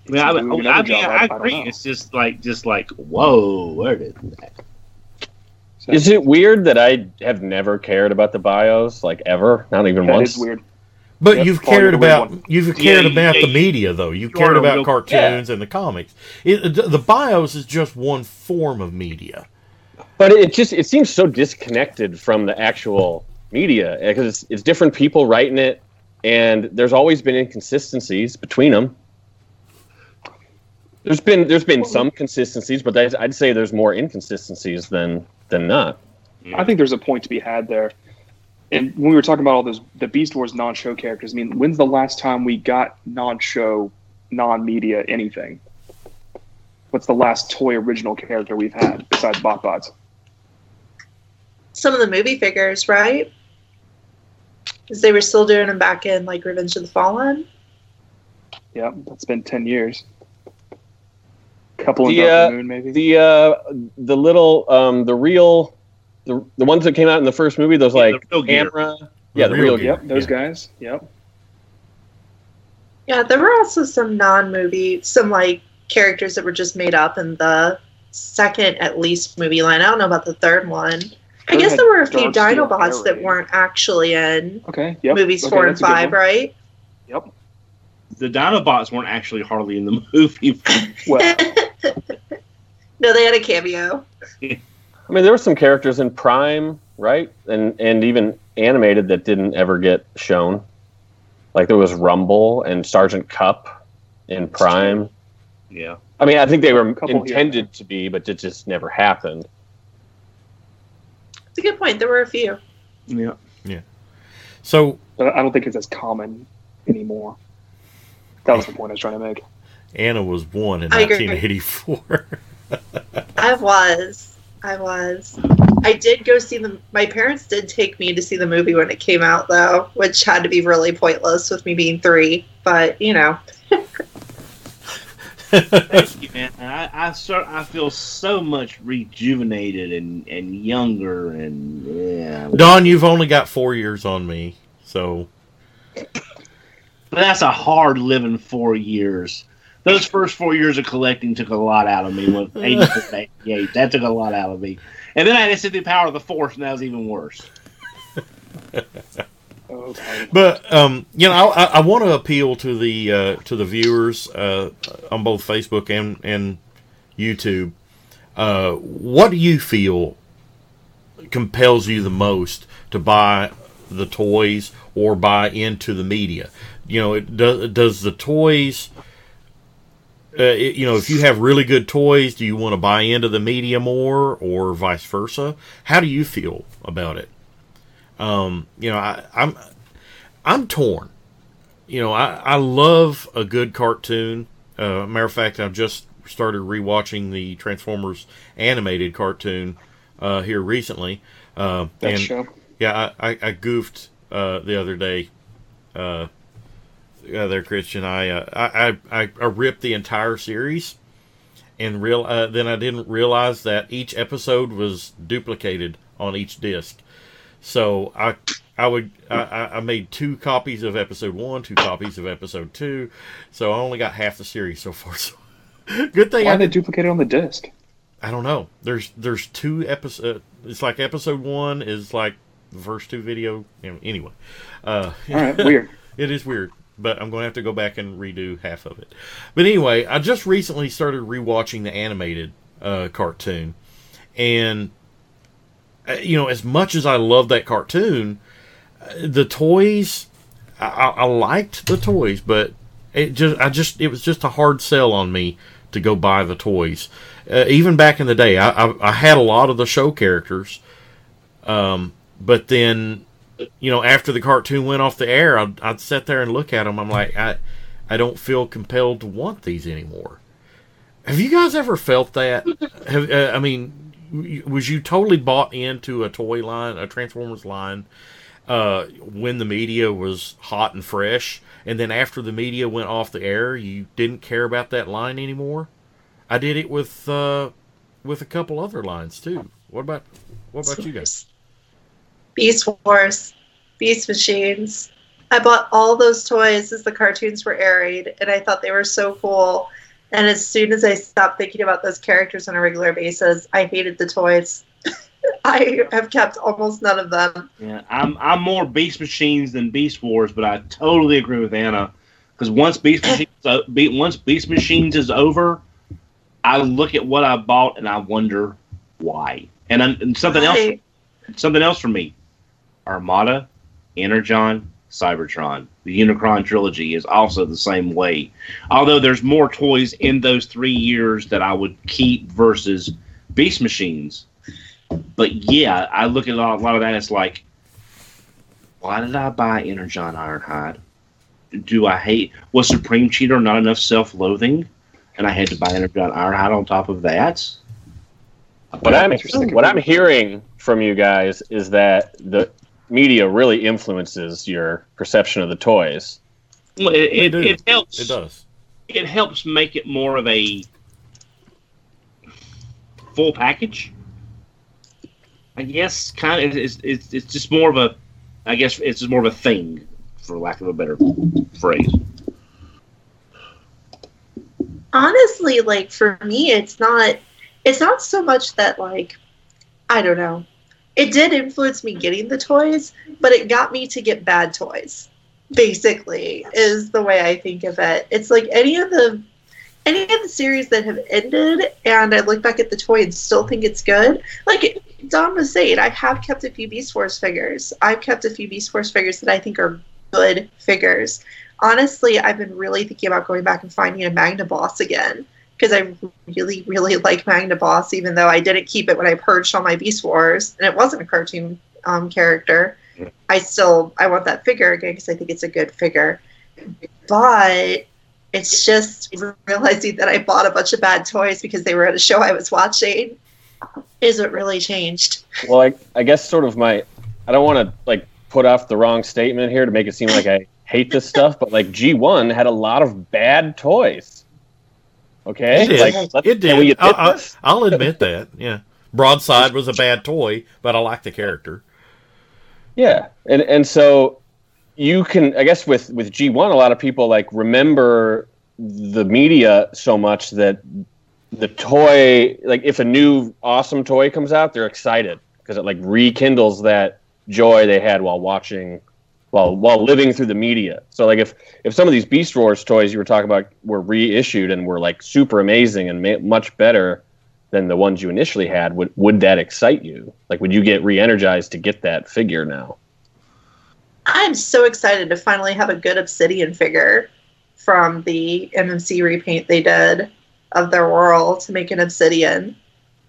I mean, I, I, mean, job, I, I- I agree. know. It's just like, just like, whoa, where did that? so Is it weird that I have never cared about the bios, like ever? Not even that once. is weird. But Yep, you've cared about one. you've Yeah, cared you- about yeah, the you- media though. You've you cared about real- cartoons and the comics. It, the, the BIOS is just one form of media. But it just it seems so disconnected from the actual media eh, because it's, it's different people writing it, and there's always been inconsistencies between them. There's been there's been some consistencies, but I'd say there's more inconsistencies than than not. I think there's a point to be had there. And when we were talking about all those the Beast Wars non-show characters, I mean, when's the last time we got non-show, non-media anything? What's the last toy original character we've had besides BotBots? Some of the movie figures, right? Because they were still doing them back in like Revenge of the Fallen. Yeah, that's been ten years. Couple in The, Dark uh, Moon, maybe. The uh the little um the real the the ones that came out in the first movie, those Yeah, like the real gear. camera, yeah, the real, gear. gear. yep, those yeah. guys. Yep. Yeah, there were also some non-movie, some like characters that were just made up in the second, at least, movie line. I don't know about the third one. I guess there were a few Dinobots that weren't actually in Okay. Yep. movies okay, four and that's a good five, right? Yep. The Dinobots weren't actually hardly in the movie. Well, no, they had a cameo. I mean, there were some characters in Prime, right, and and even animated that didn't ever get shown. Like there was Rumble and Sergeant Kup in Prime. yeah. I mean, I think they were Couple here. intended to be, but it just never happened. It's a good point. There were a few. Yeah. Yeah. So but I don't think it's as common anymore. That was the point I was trying to make. Anna was born in I 1984. I was. I was. I did go see the. My parents did take me to see the movie when it came out, though, which had to be really pointless with me being three. But you know, Thank you, man. I I, start, I feel so much rejuvenated and, and younger and yeah. Don, you've only got four years on me, so But that's a hard living four years. Those first four years of collecting took a lot out of me. With 86, 88, that took a lot out of me. And then I had to see the power of the force, and that was even worse. But um, you know, I, I want to appeal to the uh, to the viewers uh, on both Facebook and and YouTube. Uh, what do you feel compels you the most to buy the toys or buy into the media? You know, it does does the toys. Uh, it, you know, if you have really good toys, do you want to buy into the media more, or vice versa? How do you feel about it? Um, you know, I, I'm I'm torn. You know, I, I love a good cartoon. Uh, matter of fact, I've just started rewatching the Transformers animated cartoon uh, here recently. Uh, That show. yeah, I, I, I goofed uh, the other day. Uh, there, Christian. I, uh, I, I I ripped the entire series, and real uh, then I didn't realize that each episode was duplicated on each disc. So I I would I, I made two copies of episode one, two copies of episode two, so I only got half the series so far. So good thing Why I they duplicate it on the disc? I don't know. There's there's two episode. It's like episode one is like the first two video. Anyway, uh, All right, weird. it is weird, but I'm going to have to go back and redo half of it. But anyway, I just recently started rewatching the animated uh, cartoon, and uh, you know, as much as I love that cartoon, uh, the toys, I, I, liked the toys, but it just, I just, it was just a hard sell on me to go buy the toys. Uh, even back in the day, I, I, I had a lot of the show characters, um, but then you know, after the cartoon went off the air, I'd, I'd sit there and look at them. I'm like, I, I don't feel compelled to want these anymore. Have you guys ever felt that? Have, uh, I mean, was you totally bought into a toy line, a Transformers line, uh, when the media was hot and fresh, and then after the media went off the air, you didn't care about that line anymore? I did it with uh, with a couple other lines too. What about what about you guys? Beast Wars, Beast Machines. I bought all those toys as the cartoons were airing, and I thought they were so cool. And as soon as I stopped thinking about those characters on a regular basis, I hated the toys. I have kept almost none of them. Yeah, I'm I'm more Beast Machines than Beast Wars, but I totally agree with Anna because once Beast Machines uh, be, once Beast Machines is over, I look at what I bought and I wonder why. And, and something else, something else for me, Armada, Energon, Cybertron. The Unicron trilogy is also the same way. Although there's more toys in those three years that I would keep versus Beast Machines. But yeah, I look at a lot, a lot of that. And it's like, why did I buy Energon Ironhide? Do I hate was Supreme Cheetor not enough self-loathing, and I had to buy Energon Ironhide on top of that? What I'm what I'm hearing from you guys is that the media really influences your perception of the toys. Well, it, They it, it helps. It does. It helps make it more of a full package. I guess kind of it's, it's it's just more of a I guess it's just more of a thing for lack of a better phrase. honestly like for me it's not it's not so much that like i don't know it did influence me getting the toys but it got me to get bad toys basically is the way i think of it. It's like any of the any of the series that have ended and i look back at the toy and still think it's good like don was saying i have kept a few beast wars figures. I've kept a few beast wars figures that i think are good figures. Honestly, I've been really thinking about going back and finding a Magnaboss again because I really, really like Magnaboss, even though I didn't keep it when I purged all my Beast Wars, and it wasn't a cartoon um, character. I still I want that figure again because I think it's a good figure, but it's just realizing that I bought a bunch of bad toys because they were at a show I was watching is what really changed. Well, I, I guess sort of my I don't want to like put off the wrong statement here to make it seem like I hate this stuff, but like G1 had a lot of bad toys. Okay, It did. like let's- it can we did. admit I, will admit that. Yeah, Broadside was a bad toy, but I like the character. Yeah, and and so you can, I guess, with with G one, a lot of people like remember the media so much that the toy, like if a new awesome toy comes out, they're excited because it like rekindles that joy they had while watching, while while living through the media. So like if if some of these Beast Wars toys you were talking about were reissued and were like super amazing and ma- much better than the ones you initially had, would would that excite you? Like, would you get re-energized to get that figure now? I'm so excited to finally have a good Obsidian figure from the MMC repaint they did of their world to make an Obsidian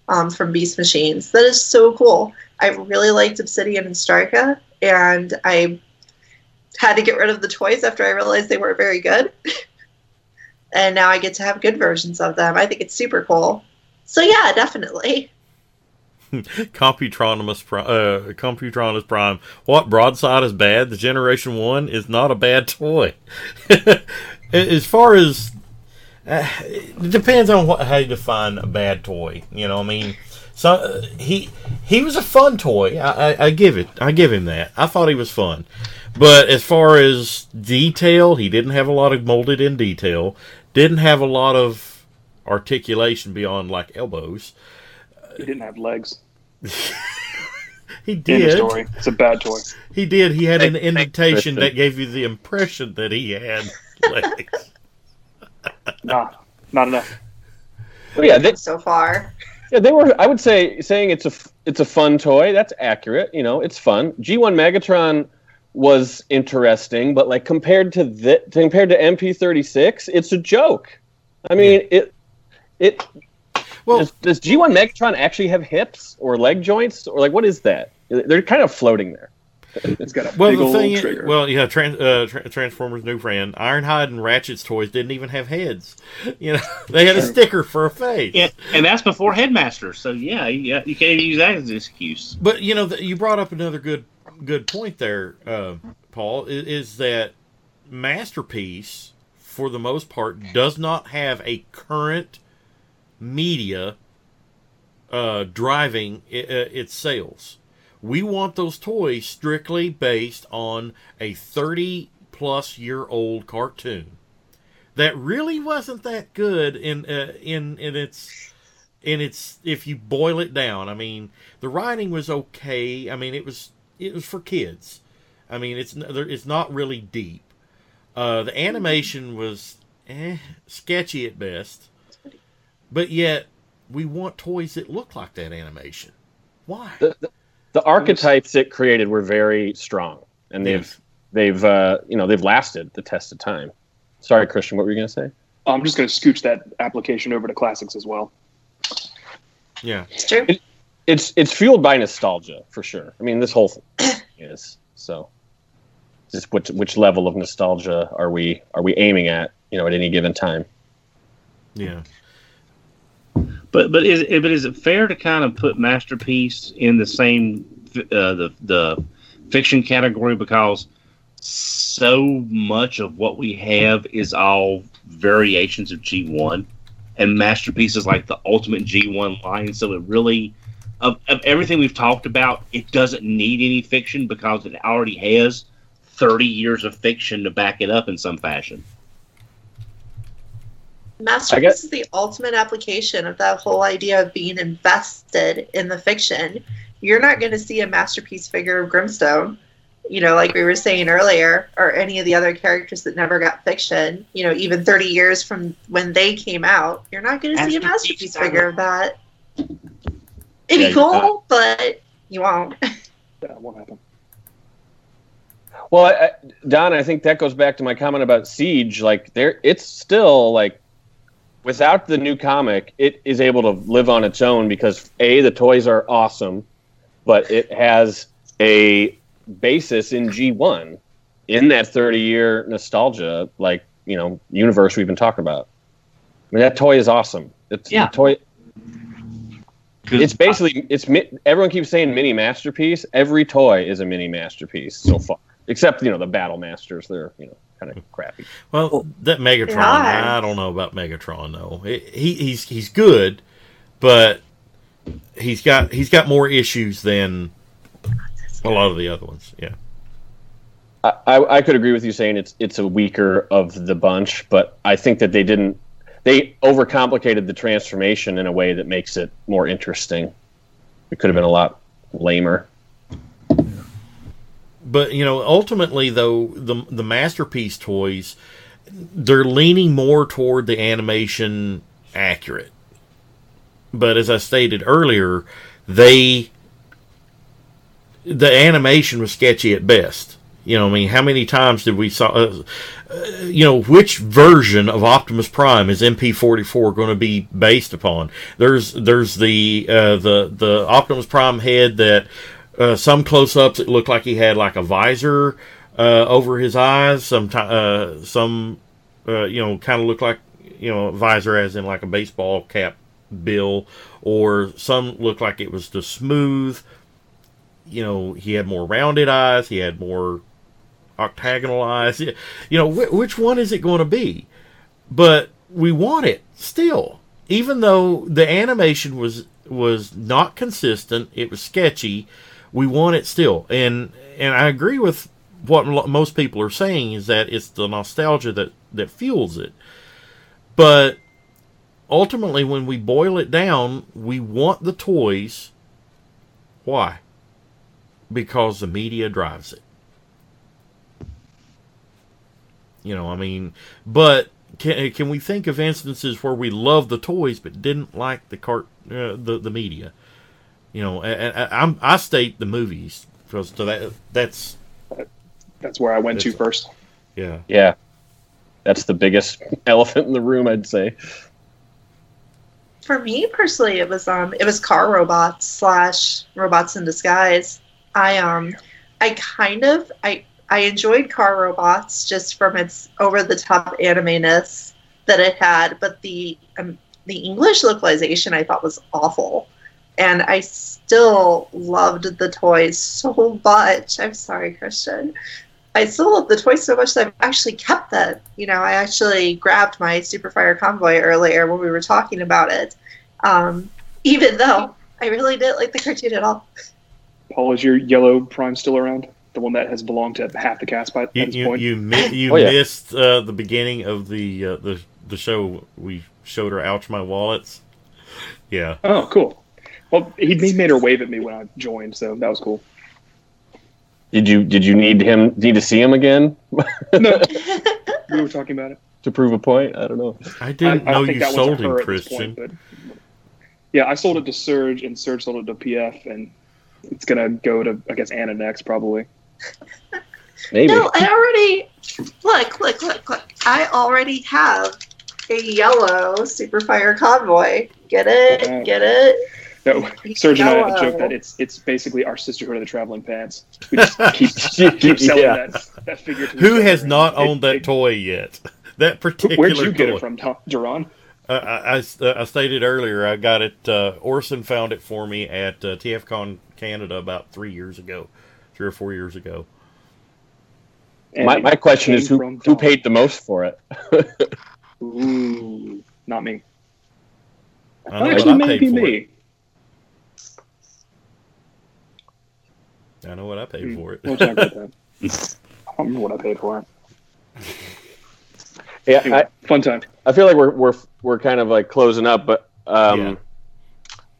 um, from Beast Machines. That is so cool. I really liked Obsidian and Strika, and I had to get rid of the toys after I realized they weren't very good. and now I get to have good versions of them. I think it's super cool. So yeah, definitely. Computronimus Prime, uh, Prime. What broadside is bad? The Generation One is not a bad toy. as far as uh, it depends on what how you define a bad toy. You know, I mean, so uh, he he was a fun toy. I, I, I give it. I give him that. I thought he was fun. But as far as detail, he didn't have a lot of molded in detail. Didn't have a lot of articulation beyond like elbows. He didn't have legs. He End of did. story. It's a bad toy. He did. He had an Thank- thank indentation Christian. that gave you the impression that he had legs. Nah, not enough. Well, yeah, they, so far. yeah, they were. I would say saying it's a f- it's a fun toy. That's accurate. You know, it's fun. G1 Megatron was interesting, but like compared to the compared to MP36, it's a joke. I mean, it it Well, does, does G1 Megatron actually have hips or leg joints or like what is that? They're kind of floating there. It's got a well, big the old thing, is, trigger. well, yeah, Trans, uh, Tra- Transformers' new friend, Ironhide and Ratchet's toys didn't even have heads. You know, they had a sticker for a face. Yeah, and that's before Headmaster. So yeah, yeah, you can't use that as an excuse. But you know, th- you brought up another good good point there, uh, Paul. Is, is that masterpiece for the most part does not have a current media uh, driving i- uh, its sales. We want those toys strictly based on a thirty plus year old cartoon that really wasn't that good in uh, in in its and it's if you boil it down i mean the writing was okay i mean it was it was for kids i mean it's it's not really deep uh the animation was eh, sketchy at best but yet we want toys that look like that animation why The, the, the archetypes it created were very strong, and they've Yes. they've uh, you know they've lasted the test of time. Sorry, Christian, what were you going to say? I'm just going to scooch that application over to classics as well. yeah It's true. It's it's fueled by nostalgia for sure. I mean, this whole thing is so. Just which which level of nostalgia are we are we aiming at? You know, at any given time. yeah But but is it, but is it fair to kind of put masterpiece in the same uh, the the fiction category because so much of what we have is all variations of G one, and masterpiece is like the ultimate G one line. So it really of, of everything we've talked about, it doesn't need any fiction because it already has thirty years of fiction to back it up in some fashion. Masterpiece guess- is the ultimate application of that whole idea of being invested in the fiction. You're not going to see a masterpiece figure of Grimstone, you know, like we were saying earlier, or any of the other characters that never got fiction. You know, even 30 years from when they came out, you're not going to see a Masterpiece masterpiece figure of that. It'd Yeah, be you're cool, but you won't. That won't happen. Well, I, I- Don, I think that goes back to my comment about Siege. Like, there, it's still like, without the new comic, it is able to live on its own because a the toys are awesome, but it has a basis in G one, in that thirty year nostalgia, like you know, universe we've been talking about. I mean, that toy is awesome. It's Yeah. the toy. 'Cause It's basically it's everyone keeps saying mini masterpiece. Every toy is a mini masterpiece so far, except you know the Battle Masters. They're you know kind of hmm. crappy. well that megatron Yeah. i don't know about megatron though he, he's he's good but he's got he's got more issues than a lot of the other ones yeah I, I I could agree with you saying it's it's a weaker of the bunch, but I think that they didn't they overcomplicated the transformation in a way that makes it more interesting. It could have been a lot lamer. but you know ultimately though the the masterpiece toys they're leaning more toward the animation accurate but as i stated earlier they the animation was sketchy at best you know i mean how many times did we saw uh, uh, you know which version of optimus prime is mp44 going to be based upon there's there's the uh, the the optimus prime head that uh, some close-ups it looked like he had like a visor uh, over his eyes some some you know kind of looked like you know visor as in like a baseball cap bill, or some looked like it was the smooth. You know, he had more rounded eyes. He had more octagonal eyes. You know, wh- which one is it going to be? But we want it still, even though the animation was was not consistent. It was sketchy. We want it still, and and I agree with what lo- most people are saying is that it's the nostalgia that that fuels it. But ultimately, when we boil it down, we want the toys. Why? Because the media drives it. You know, I mean, but can can we think of instances where we love the toys but didn't like the cart uh, the the media? You know, and I, I'm I state the movies because to that that's That's where I went to first. yeah. Yeah, that's the biggest elephant in the room, I'd say. For me personally, it was um it was car robots slash robots in disguise. I um I kind of I I enjoyed car robots just from its over the top anime-ness that it had, but the um, the English localization I thought was awful, and I still loved the toys so much. I'm sorry, Christian. I still love the toys so much that I've actually kept them. You know, I actually grabbed my Superfire Convoy earlier when we were talking about it. Um, even though I really didn't like the cartoon at all. Paul, is your yellow prime still around? The one that has belonged to half the cast by at You this you point. you, mi- you Oh, yeah. missed uh, the beginning of the uh, the the show. We showed her ouch my wallets. Yeah, Oh, cool. Well, he, he made her wave at me when I joined, so that was cool. Did you did you need him need to see him again No, we were talking about it. to prove a point? I don't know. I didn't I, I know think you sold him, her at this Christian. point, but yeah, I sold it to Surge, and Surge sold it to PF, and it's gonna go to I guess Anna next probably. Maybe. No, I already look, look, look, look. I already have a yellow Superfire Convoy. Get it? Oh. Get it? No, Surge and I have a joke that it's it's basically our sisterhood of the traveling pants. We just keep keep selling Yeah. that that figure. To Who has other, not and it- owned that it- toy yet? That particular Where'd you get it from, Tom- Duran? Uh, I, I, uh, I stated earlier, I got it. Uh, Orson found it for me at uh, TFCon Canada about three years ago, three or four years ago. And my, my question is who who paid the most for it? Ooh, not me. I know Actually, what I maybe me. it. I know what I paid Hmm, for it. We'll talk about that. I don't remember what I paid for it. Yeah, Anyway, I, fun time. I feel like we're we're we're kind of like closing up, but um, Yeah.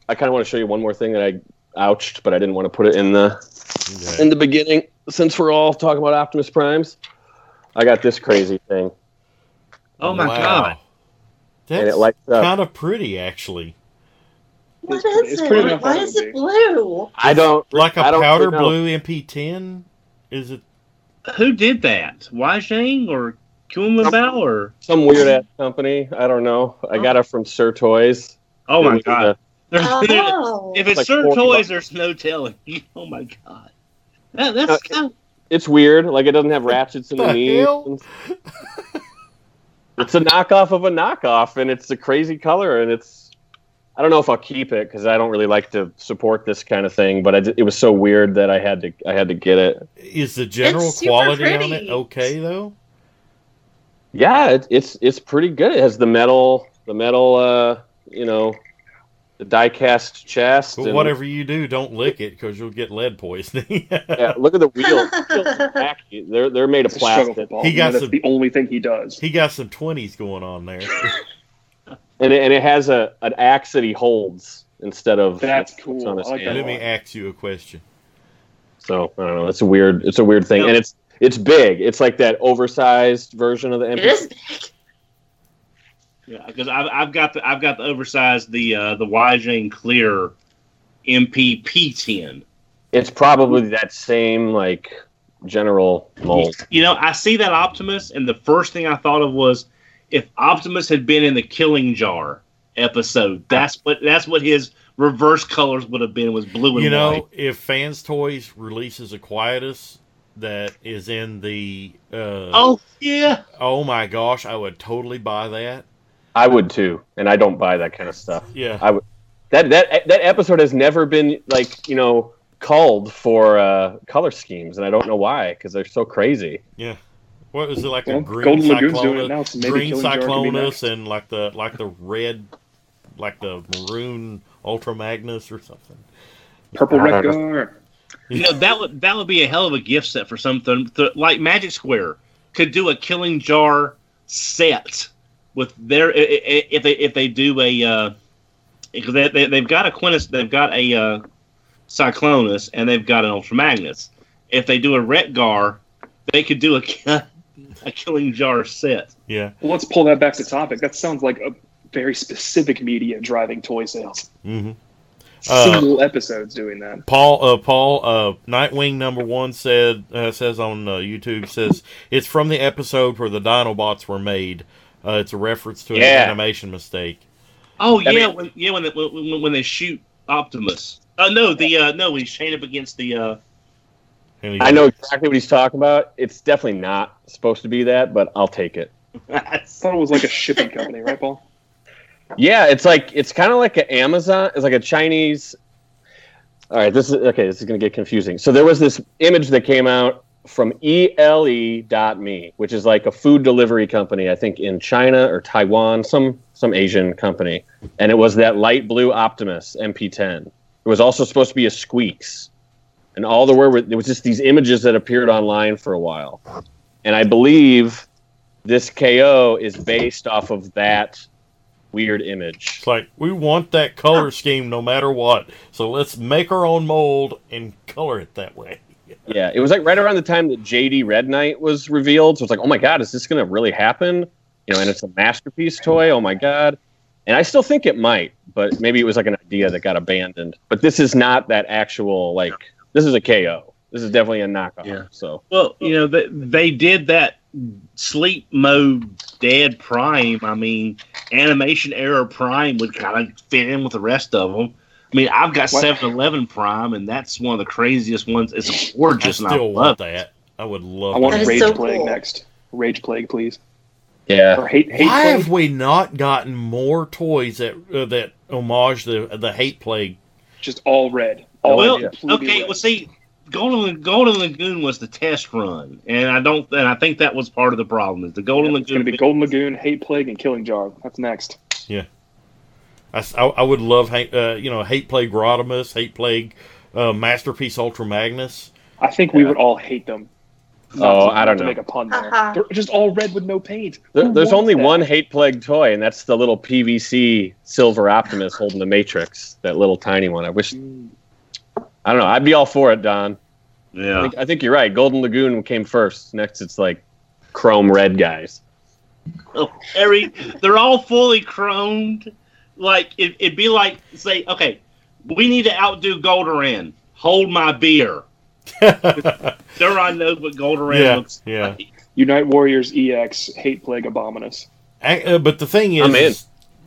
I kind of want to show you one more thing that I ouched, but I didn't want to put it in the Okay. in the beginning since we're all talking about Optimus Primes. I got this crazy thing, Oh my Wow. god! and That's it lights up. kind of pretty, actually. What It's is pretty- it's it? Why how it is would it blue? I don't Like a I don't powder really know. blue MP10. Is it? Who did that? Weijiang or Kubianbao or? some weird ass company. I don't know. I got it from Sir Toys. Oh my was, god! There's, Oh. if it's like Sir 40 Toys, bucks. there's no telling. Oh my god! That, that's Uh, kind of- it's weird. Like it doesn't have ratchets in the, The knees. it's a knockoff of a knockoff, and it's a crazy color, and it's. I don't know if I'll keep it because I don't really like to support this kind of thing, but I, it was so weird that I had to I had to get it. Is the general It's super quality on it okay though? Yeah, it, it's it's pretty good. It has the metal the metal uh you know the die cast chest. But and- whatever you do, don't lick it because you'll get lead poisoning. Yeah, look at the wheels. The wheels are wacky. They're they're made of It's a struggle for plastic, He got know, that's some- the only thing he does. he got some twenties going on there. and it, and it has a an axe that he holds instead of That's cool. on his like that hand. Let me ask you a question. So I don't know. It's a weird. It's a weird thing, No. and it's it's big. It's like that oversized version of the It MP. is big. Yeah, because I've, I've got the I've got the oversized the uh, the Weijiang Clear MPP10. It's probably that same like general mold. You know, I see that Optimus, and the first thing I thought of was if Optimus had been in the Killing Jar episode. That's what that's what his reverse colors would have been was blue and You know, white. if Fans Toys releases a Quietus that is in the uh Oh yeah, oh my gosh, I would totally buy that. I would too, and I don't buy that kind of stuff. Yeah. I would. That that that episode has never been like you know called for uh, color schemes, and I don't know why because they're so crazy. Yeah. What is it like Well, the green Golden Lagoon's cyclonus, doing it now, so maybe green Killing Jar could be cyclonus and like the like the red, like the maroon ultra magnus or something. Purple I don't know. Retgar. You know that would that would be a hell of a gift set for something th- like Magic Square could do a Killing Jar set with their i- i- if they if they do a uh, because they, they they've got a Quintus they've got a uh, Cyclonus and they've got an Ultra Magnus. If they do a Retgar, they could do a a Killing Jar set. Yeah. Well, let's pull that back to topic. That sounds like a very specific media driving toy sales. hmm Uh, Single episodes doing that. Paul, uh, Paul, uh, Nightwing number one said uh, says on uh, YouTube says it's from the episode where the Dinobots were made. Uh, it's a reference to an Yeah. animation mistake. Oh I yeah, mean- when, yeah when they, when, when they shoot Optimus. Oh no, the uh, no, he's chained up against the. Uh, I know exactly what he's talking about. It's definitely not supposed to be that, but I'll take it. I thought it was like a shipping company, right, Paul? Yeah, it's like it's kind of like an Amazon. It's like a Chinese. All right, this is okay. This is going to get confusing. So there was this image that came out from E ele.me, which is like a food delivery company, I think in China or Taiwan, some some Asian company, and it was that light blue Optimus MP10. It was also supposed to be a Squeaks, and all the word it was just these images that appeared online for a while, and I believe this KO is based off of that weird image. It's like we want that color scheme no matter what. So let's make our own mold and color it that way. Yeah, it was like right around the time that JD Red Knight was revealed. So it's like, oh my god, is this going to really happen? You know, and it's a masterpiece toy. Oh my god. And I still think it might, but maybe it was like an idea that got abandoned. But this is not that actual like. This is a KO. This is definitely a knockoff. Yeah. So well, you know they, they did that sleep mode dead Prime. I mean, animation error Prime would kind of fit in with the rest of them. I mean, I've got What? 7-Eleven Prime, and that's one of the craziest ones. It's I gorgeous, and I still love want that. I would love. I want That is Rage so Plague cool. next. Rage Plague, please. yeah, Or Hate Hate Why Plague. have we not gotten more toys that uh, that homage the the hate plague? Just all red. All well, completely okay. red. Well, see, Golden Golden Lagoon was the test run, and I don't, and I think that was part of the problem. Is the Golden Yeah, it's going Lagoon? to be Golden Lagoon, Hate Plague, and Killing Jar. That's next. I, s- I- I would love hate, uh, you know hate plague Rodimus, hate plague uh, masterpiece Ultra Magnus. I think we would all hate them. Oh, to, I don't to know. make a pun there. Haha. They're just all red with no paint. There, there's only that? one hate plague toy, and that's the little PVC silver Optimus holding the Matrix. That little tiny one. I wish. I don't know. I'd be all for it, Don. I Yeah. think, I think you're right. Golden Lagoon came first. Next, it's like chrome red guys. Oh, Harry, they're all fully chromed. Like it, it'd be like say, okay, we need to outdo Goldoran. Hold my beer. Sure, I know what Goldoran Yeah, looks yeah. like. Unite Warriors EX Hate Plague Abominus. Ac- uh, but the thing is, I'm in.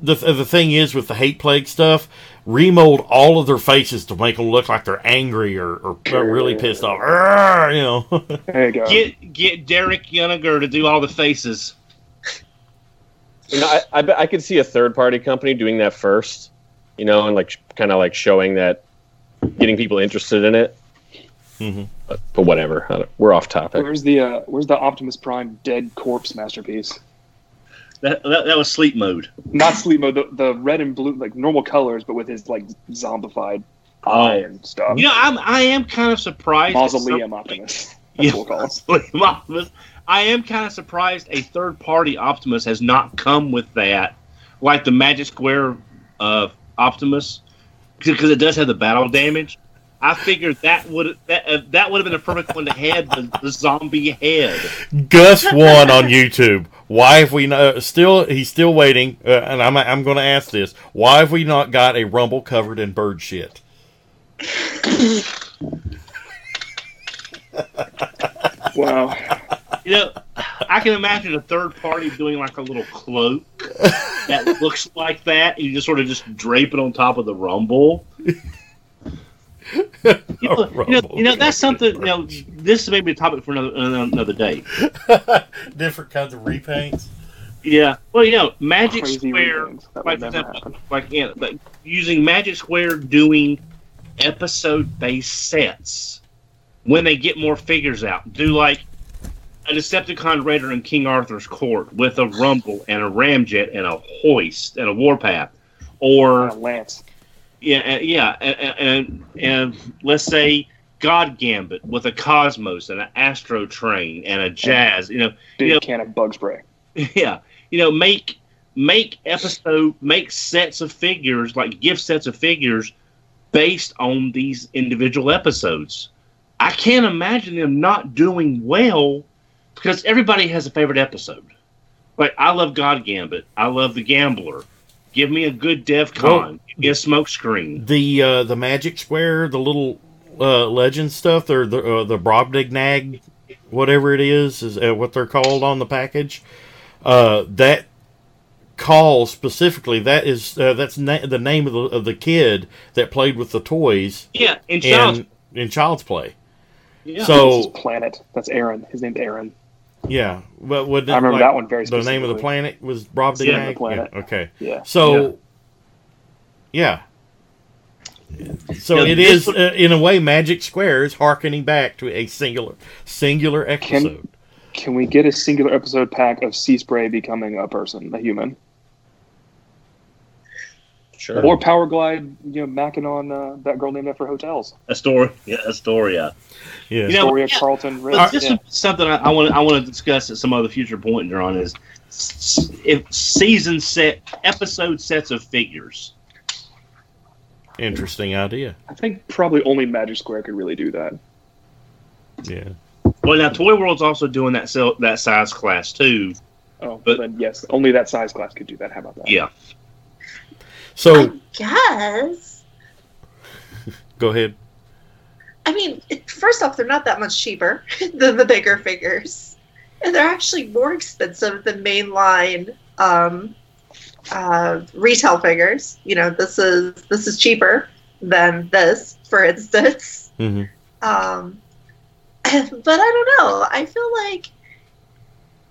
the the thing is with the hate plague stuff, remold all of their faces to make them look like they're angry or, or, or really pissed off. Arrgh, you know. There you go. Get get Derek Yuniger to do all the faces. You know, I, I, I could see a third party company doing that first. You know, and like kind of like showing that, getting people interested in it. Mhm. But, but whatever. I don't- We're off topic. Where's the uh, Where's the Optimus Prime dead corpse masterpiece? That, that, that was sleep mode. Not sleep mode. The, the red and blue, like normal colors, but with his like zombified eye and stuff. You know, I'm I am kind of surprised. at Mausoleum some- Optimus. Yeah, That's what we'll call it. Mausoleum Optimus. I am kind of surprised a third party Optimus has not come with that, like the Magic Square uh, Optimus, because it does have the battle damage. I figured that would that uh, that would have been a perfect one to have the, the zombie head. Gus won on YouTube. Why have we not still? He's still waiting, uh, and I'm I'm going to ask this: Why have we not got a rumble covered in bird shit? Wow. You know, I can imagine a third party doing like a little cloak that looks like that. And you just sort of just drape it on top of the rumble. You know, you know, you know, that's something. You know, this is maybe a topic for another another, another day. Different kinds of repaints. Yeah. Well, you know, Magic Crazy Square, reasons. That like, would for never example, like yeah, like using Magic Square doing episode-based sets when they get more figures out. Do like a Decepticon Raider in King Arthur's court with a Rumble and a Ramjet and a Hoist and a Warpath, or Uh, Lance. yeah, yeah, and, and and let's say God Gambit with a Cosmos and an Astro Train and a Jazz. You know, Big you know, can of bug spray. yeah, you know, make make episode make sets of figures like gift sets of figures based on these individual episodes. I can't imagine them not doing well because everybody has a favorite episode. Like I love God Gambit. I love the Gambler. Give me a good DevCon. Well- Give me a smoke screen. The uh, the Magic Square, the little uh, legend stuff, or the uh, the Brobdingnag, whatever it is, is uh, what they're called on the package. Uh, that call specifically that is uh, that's na- the name of the of the kid that played with the toys Yeah, in Child's in in Child's Play. yeah. This So is Planet. That's Aaron. His name's Aaron. Yeah, but would I remember that one very The name of the planet was Brobdingnag. Yeah, the planet. Yeah, okay. Yeah. So, yeah. So Yeah, it this is, would- uh, in a way, Magic Square is harkening back to a singular, singular episode. Can we get a singular episode pack of Sea Spray becoming a person, a human, Sure. or Power Glide? You know, macking on uh, that girl named after hotels. Astoria, yeah, Astoria. yeah. You know, Astoria, yeah, Carlton, Ritz. But this yeah. is something I want. I want to discuss at some other future point, John. Is s- if season set episode sets of figures. Interesting idea. I think probably only Magic Square could really do that. Yeah. Well, now Toy World's also doing that sel- that size class too. Oh, But- then yes, only that size class could do that. How about that? Yeah, So Yes. go ahead. I mean, first off, they're not that much cheaper than the bigger figures, and they're actually more expensive than mainline um, uh, retail figures. You know, this is this is cheaper than this, for instance. hmm Um, but I don't know. I feel like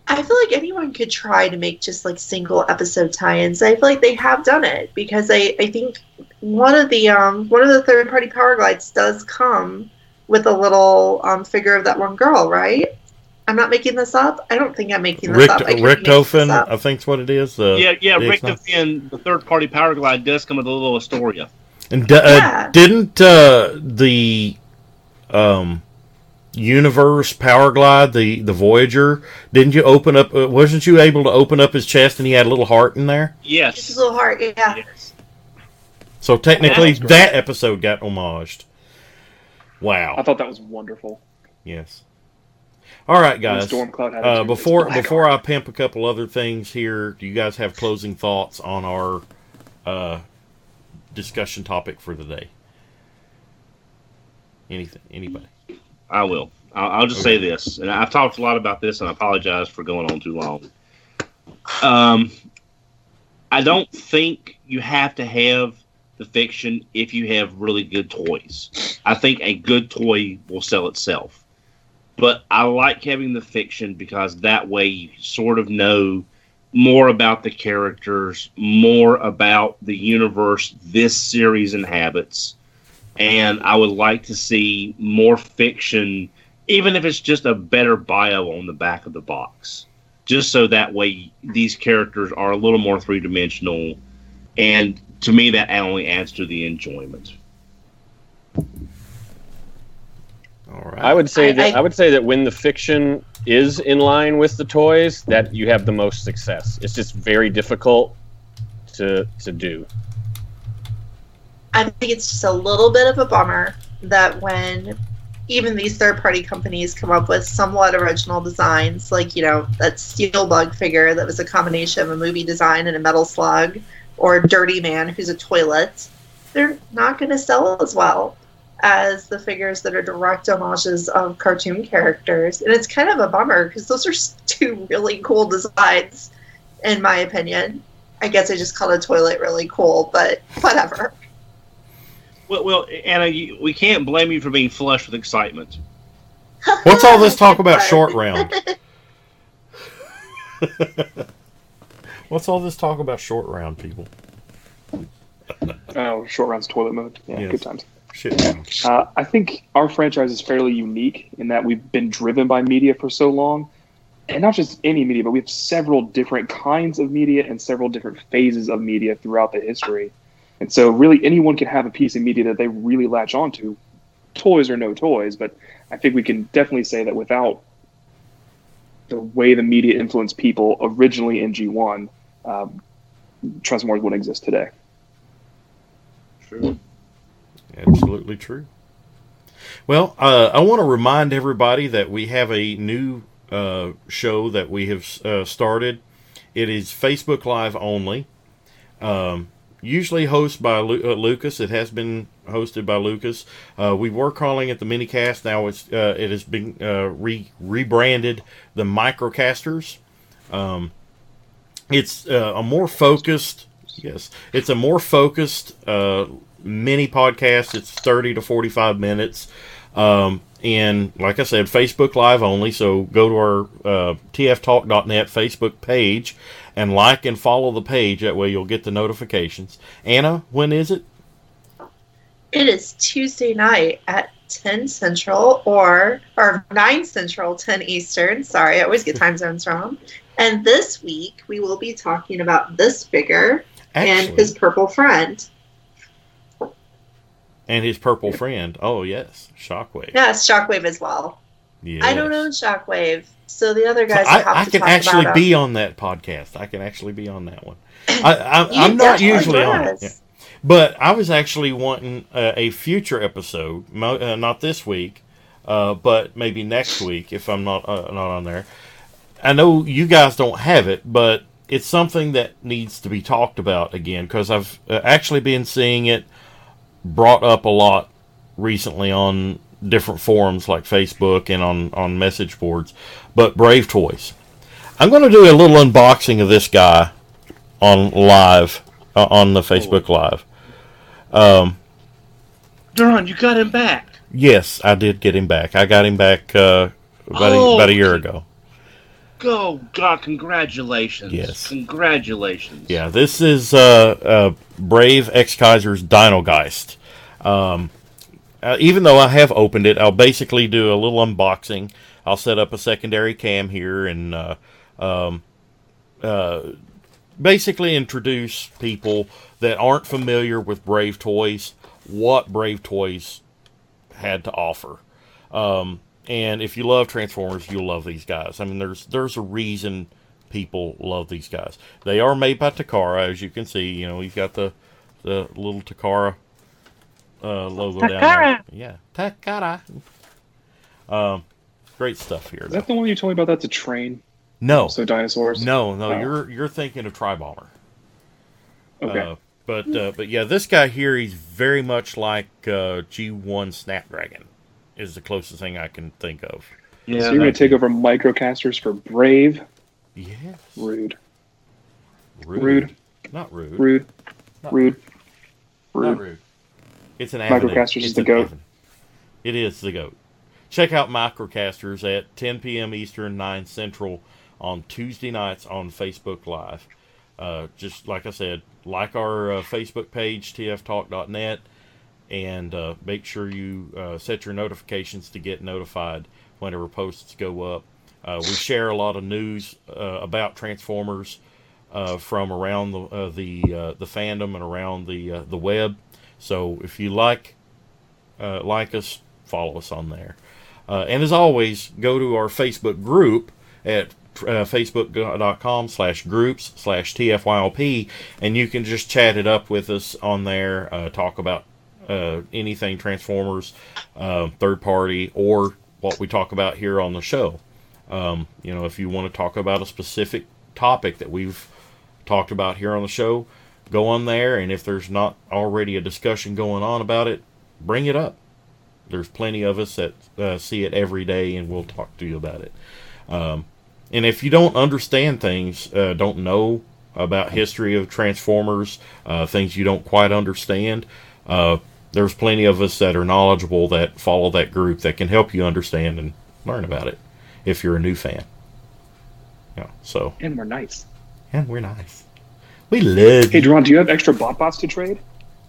I feel like anyone could try to make just like single episode tie-ins. I feel like they have done it because I, I think one of the um one of the third party power glides does come with a little um figure of that one girl, right? I'm not making this up. I don't think I'm making this Rick, up. I could be Richtofen, up. I think's what it is. Uh, yeah, yeah. the Rick X-Men. The third party Power Glide does come with a little Astoria. And d- uh, didn't uh, the um, Universe Power Glide, the the Voyager, didn't you open up? Uh, wasn't you able to open up his chest and he had a little heart in there? yes Just Yes. a little heart, yeah. yes. So technically, That's great. that episode got homaged. Wow. I thought that was wonderful. Yes. All right, When guys. Stormcloud had Uh, before before heart. I pimp a couple other things here, do you guys have closing thoughts on our uh, discussion topic for the day? Anything? Anybody? I will. I'll, I'll just say this, and I've talked a lot about this, and I apologize for going on too long. Um, I don't think you have to have the fiction if you have really good toys. I think a good toy will sell itself. But I like having the fiction because that way you sort of know more about the characters, more about the universe this series inhabits. And I would like to see more fiction, even if it's just a better bio on the back of the box. Just so that way these characters are a little more three dimensional. And to me, that only adds to the enjoyment. All right. I would say I- that I- I, would say that when the fiction is in line with the toys, that you have the most success. It's just very difficult to to do. I think it's just a little bit of a bummer that when even these third party companies come up with somewhat original designs, like, you know, that steel bug figure that was a combination of a movie design and a metal slug, or Dirty Man, who's a toilet, they're not going to sell as well as the figures that are direct homages of cartoon characters. And it's kind of a bummer because those are two really cool designs, in my opinion. I guess I just called a toilet really cool, but whatever. Well, well Anna, you, we can't blame you for being flushed with excitement. What's all this talk about short round? What's all this talk about short round people? Oh, short rounds toilet mode. Yeah, Yes. good times. Shit. Uh, I think our franchise is fairly unique in that we've been driven by media for so long, and not just any media, but we have several different kinds of media and several different phases of media throughout the history. And so, really, anyone can have a piece of media that they really latch onto, toys or no toys. But I think we can definitely say that without the way the media influenced people originally in G1, um, Transformers wouldn't exist today. True. Absolutely true. Well, uh, I want to remind everybody that we have a new uh, show that we have uh, started. It is Facebook Live only. Um, usually hosted by Lu- uh, Lucas. It has been hosted by Lucas. Uh, we were calling it the Minicast. Now it's uh, it has been uh, re- rebranded the Microcasters. Um, it's uh, a more focused. Yes, it's a more focused uh, mini podcast. It's thirty to forty-five minutes. Um, and like I said, Facebook Live only. So go to our uh, tftalk.net Facebook page and like and follow the page. That way you'll get the notifications. Anna, when is it? It is Tuesday night at 10 Central or or 9 Central, 10 Eastern. Sorry, I always get time zones wrong. And this week we will be talking about this figure and his purple friend. and his purple friend. Oh yes, Shockwave. Yes, Shockwave as well. Yes. I don't own Shockwave, so the other So guys have I, I can actually be on that podcast. I can actually be on that one. I, I'm not usually on it. yeah. But I was actually wanting uh, a future episode, mo- uh, not this week, uh, but maybe next week if I'm not uh, not on there. I know you guys don't have it, but it's something that needs to be talked about again because I've uh, actually been seeing it brought up a lot recently on different forums like Facebook and on on message boards. But Brave Toys, I'm going to do a little unboxing of this guy on live uh, on the Facebook Live. Duran, you got him back. Yes, I did get him back. I got him back uh, about, a, Oh, about a year ago. Go, God, congratulations. Yes. Congratulations. Yeah, this is uh, uh, Brave Exkaiser's Dino Geist. Um, uh, even though I have opened it, I'll basically do a little unboxing. I'll set up a secondary cam here and uh, um, uh, basically introduce people that aren't familiar with Brave Toys what Brave Toys had to offer. Um, and if you love Transformers, you'll love these guys. I mean, there's there's a reason people love these guys. They are made by Takara, as you can see. You know, you've got the the little Takara uh, logo down there. Yeah, Takara. Um, great stuff here. Is that the one you told me about? That's a train. No, So dinosaurs. no, no. Oh. You're you're thinking of Tri Bomber. Okay. Uh, but uh, but yeah, this guy here, he's very much like uh, G1 Snapdragon, is the closest thing I can think of. Yeah. so you're gonna take over microcasters for Brave? Yes. Rude. Rude. Rude. Not rude. Rude. Not Rude. Not Rude. It's an avenue. Microcasters It's is the goat. avenue. It is the goat. Check out Microcasters at 10 p.m. Eastern, 9 Central on Tuesday nights on Facebook Live. Uh, just like I said, like our uh, Facebook page, tftalk.net, and uh, make sure you uh, set your notifications to get notified whenever posts go up. Uh, we share a lot of news uh, about Transformers uh, from around the uh, the uh, the fandom and around the uh, the web. So if you like uh, like us, follow us on there. Uh, and as always, go to our Facebook group at uh, facebook.com slash groups slash TFYLP, and you can just chat it up with us on there, uh, talk about uh, anything Transformers, uh, third party, or what we talk about here on the show. Um, you know, if you want to talk about a specific topic that we've talked about here on the show, go on there, and if there's not already a discussion going on about it, bring it up. There's plenty of us that uh, see it every day, and we'll talk to you about it. Um, and if you don't understand things, uh, don't know about history of Transformers, uh, things you don't quite understand, uh, there's plenty of us that are knowledgeable that follow that group that can help you understand and learn about it if you're a new fan. Yeah, so And we're nice. And we're nice. We live. Hey, Duran, do you have extra bot bots to trade?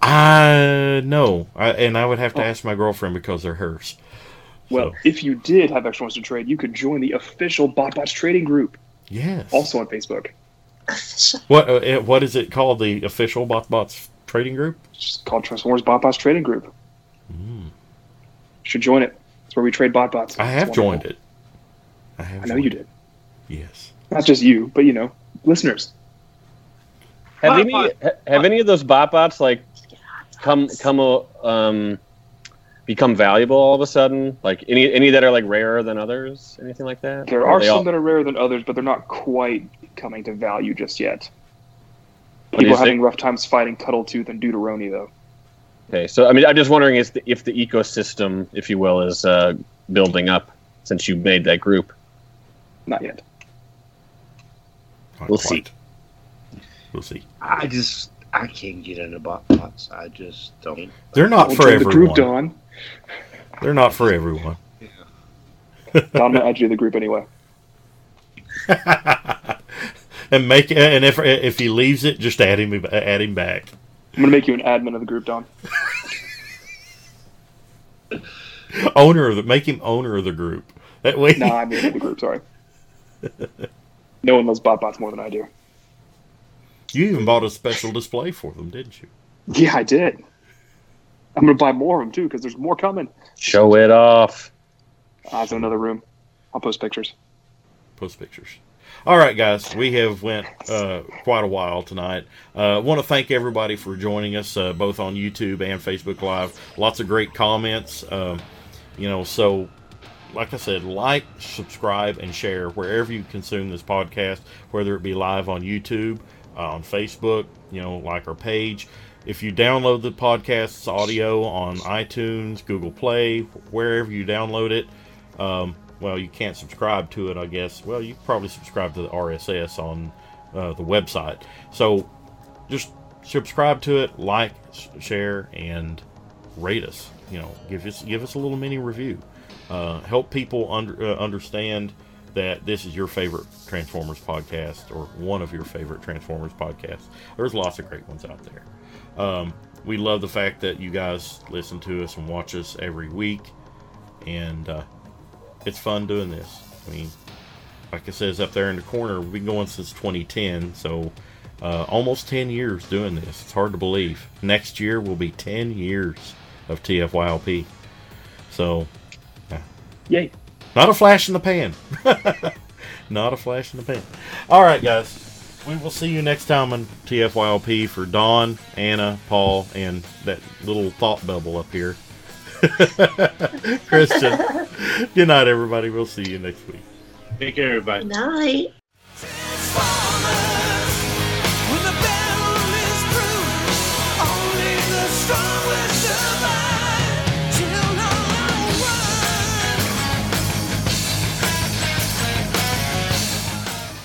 I no, I, and I would have to ask my girlfriend because they're hers. Well, So, if you did have extra ones to trade, you could join the official bot bots trading group, yes. also on Facebook. what uh, what is it called? The official BotBots trading group? It's called Transformers Bot Bots Trading Group. Should join it. It's where we trade bot bots. I have joined it. I have. I know joined you did. Yes. Not just you, but you know, listeners. Have Bot any bot. have any of those bot bots like come come um become valuable all of a sudden? Like any any that are like rarer than others? Anything like that? There Or are some all- that are rarer than others, but they're not quite coming to value just yet. What People having it? rough times fighting Cuddletooth and Deuteroni, though. Okay, so I mean, I'm just wondering if the, if the ecosystem, if you will, is uh, building up since you made that group. Not yet. Not We'll quite. We'll see. I just I can't get into bot bots. I just don't. They're not We'll for join the group, everyone. Don. They're not for everyone. Don, I'm gonna add you to the group anyway. and make and if if he leaves it, just add him add him back. I'm gonna make you an admin of the group, Don. Owner of the make him owner of the group. That way. No, I'm in the group. Sorry. No one loves bot bots more than I do. You even bought a special display for them, didn't you? Yeah, I did. I'm gonna buy more of them too because there's more coming. Show it off. It's in another room. I'll post pictures. Post pictures. All right, guys, we have went uh, quite a while tonight. Uh, want to thank everybody for joining us, uh, both on YouTube and Facebook Live. Lots of great comments. Um, you know, so like I said, like, subscribe, and share wherever you consume this podcast, whether it be live on YouTube, uh, on Facebook, you know, like our page. If you download the podcast's audio on iTunes, Google Play, wherever you download it, um, well, you can't subscribe to it, I guess. Well, you probably subscribe to the RSS on uh, the website. So just subscribe to it, like, share, and rate us. You know, give us give us a little mini review. Uh, help people under, uh, understand that this is your favorite Transformers podcast or one of your favorite Transformers podcasts. There's lots of great ones out there. Um, we love the fact that you guys listen to us and watch us every week, and uh, it's fun doing this. I mean, like it says up there in the corner, we've been going since 2010, so uh, almost 10 years doing this. It's hard to believe. Next year will be 10 years of TFYLP. So, Yay! Not a flash in the pan. not a flash in the pan. All right, guys. We will see you next time on TFYLP for Don, Anna, Paul, and that little thought bubble up here. Christian. Good night, everybody. We'll see you next week. Take care, everybody. Night. When the battle is through, only the strong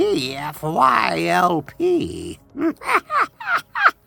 T F Y L P.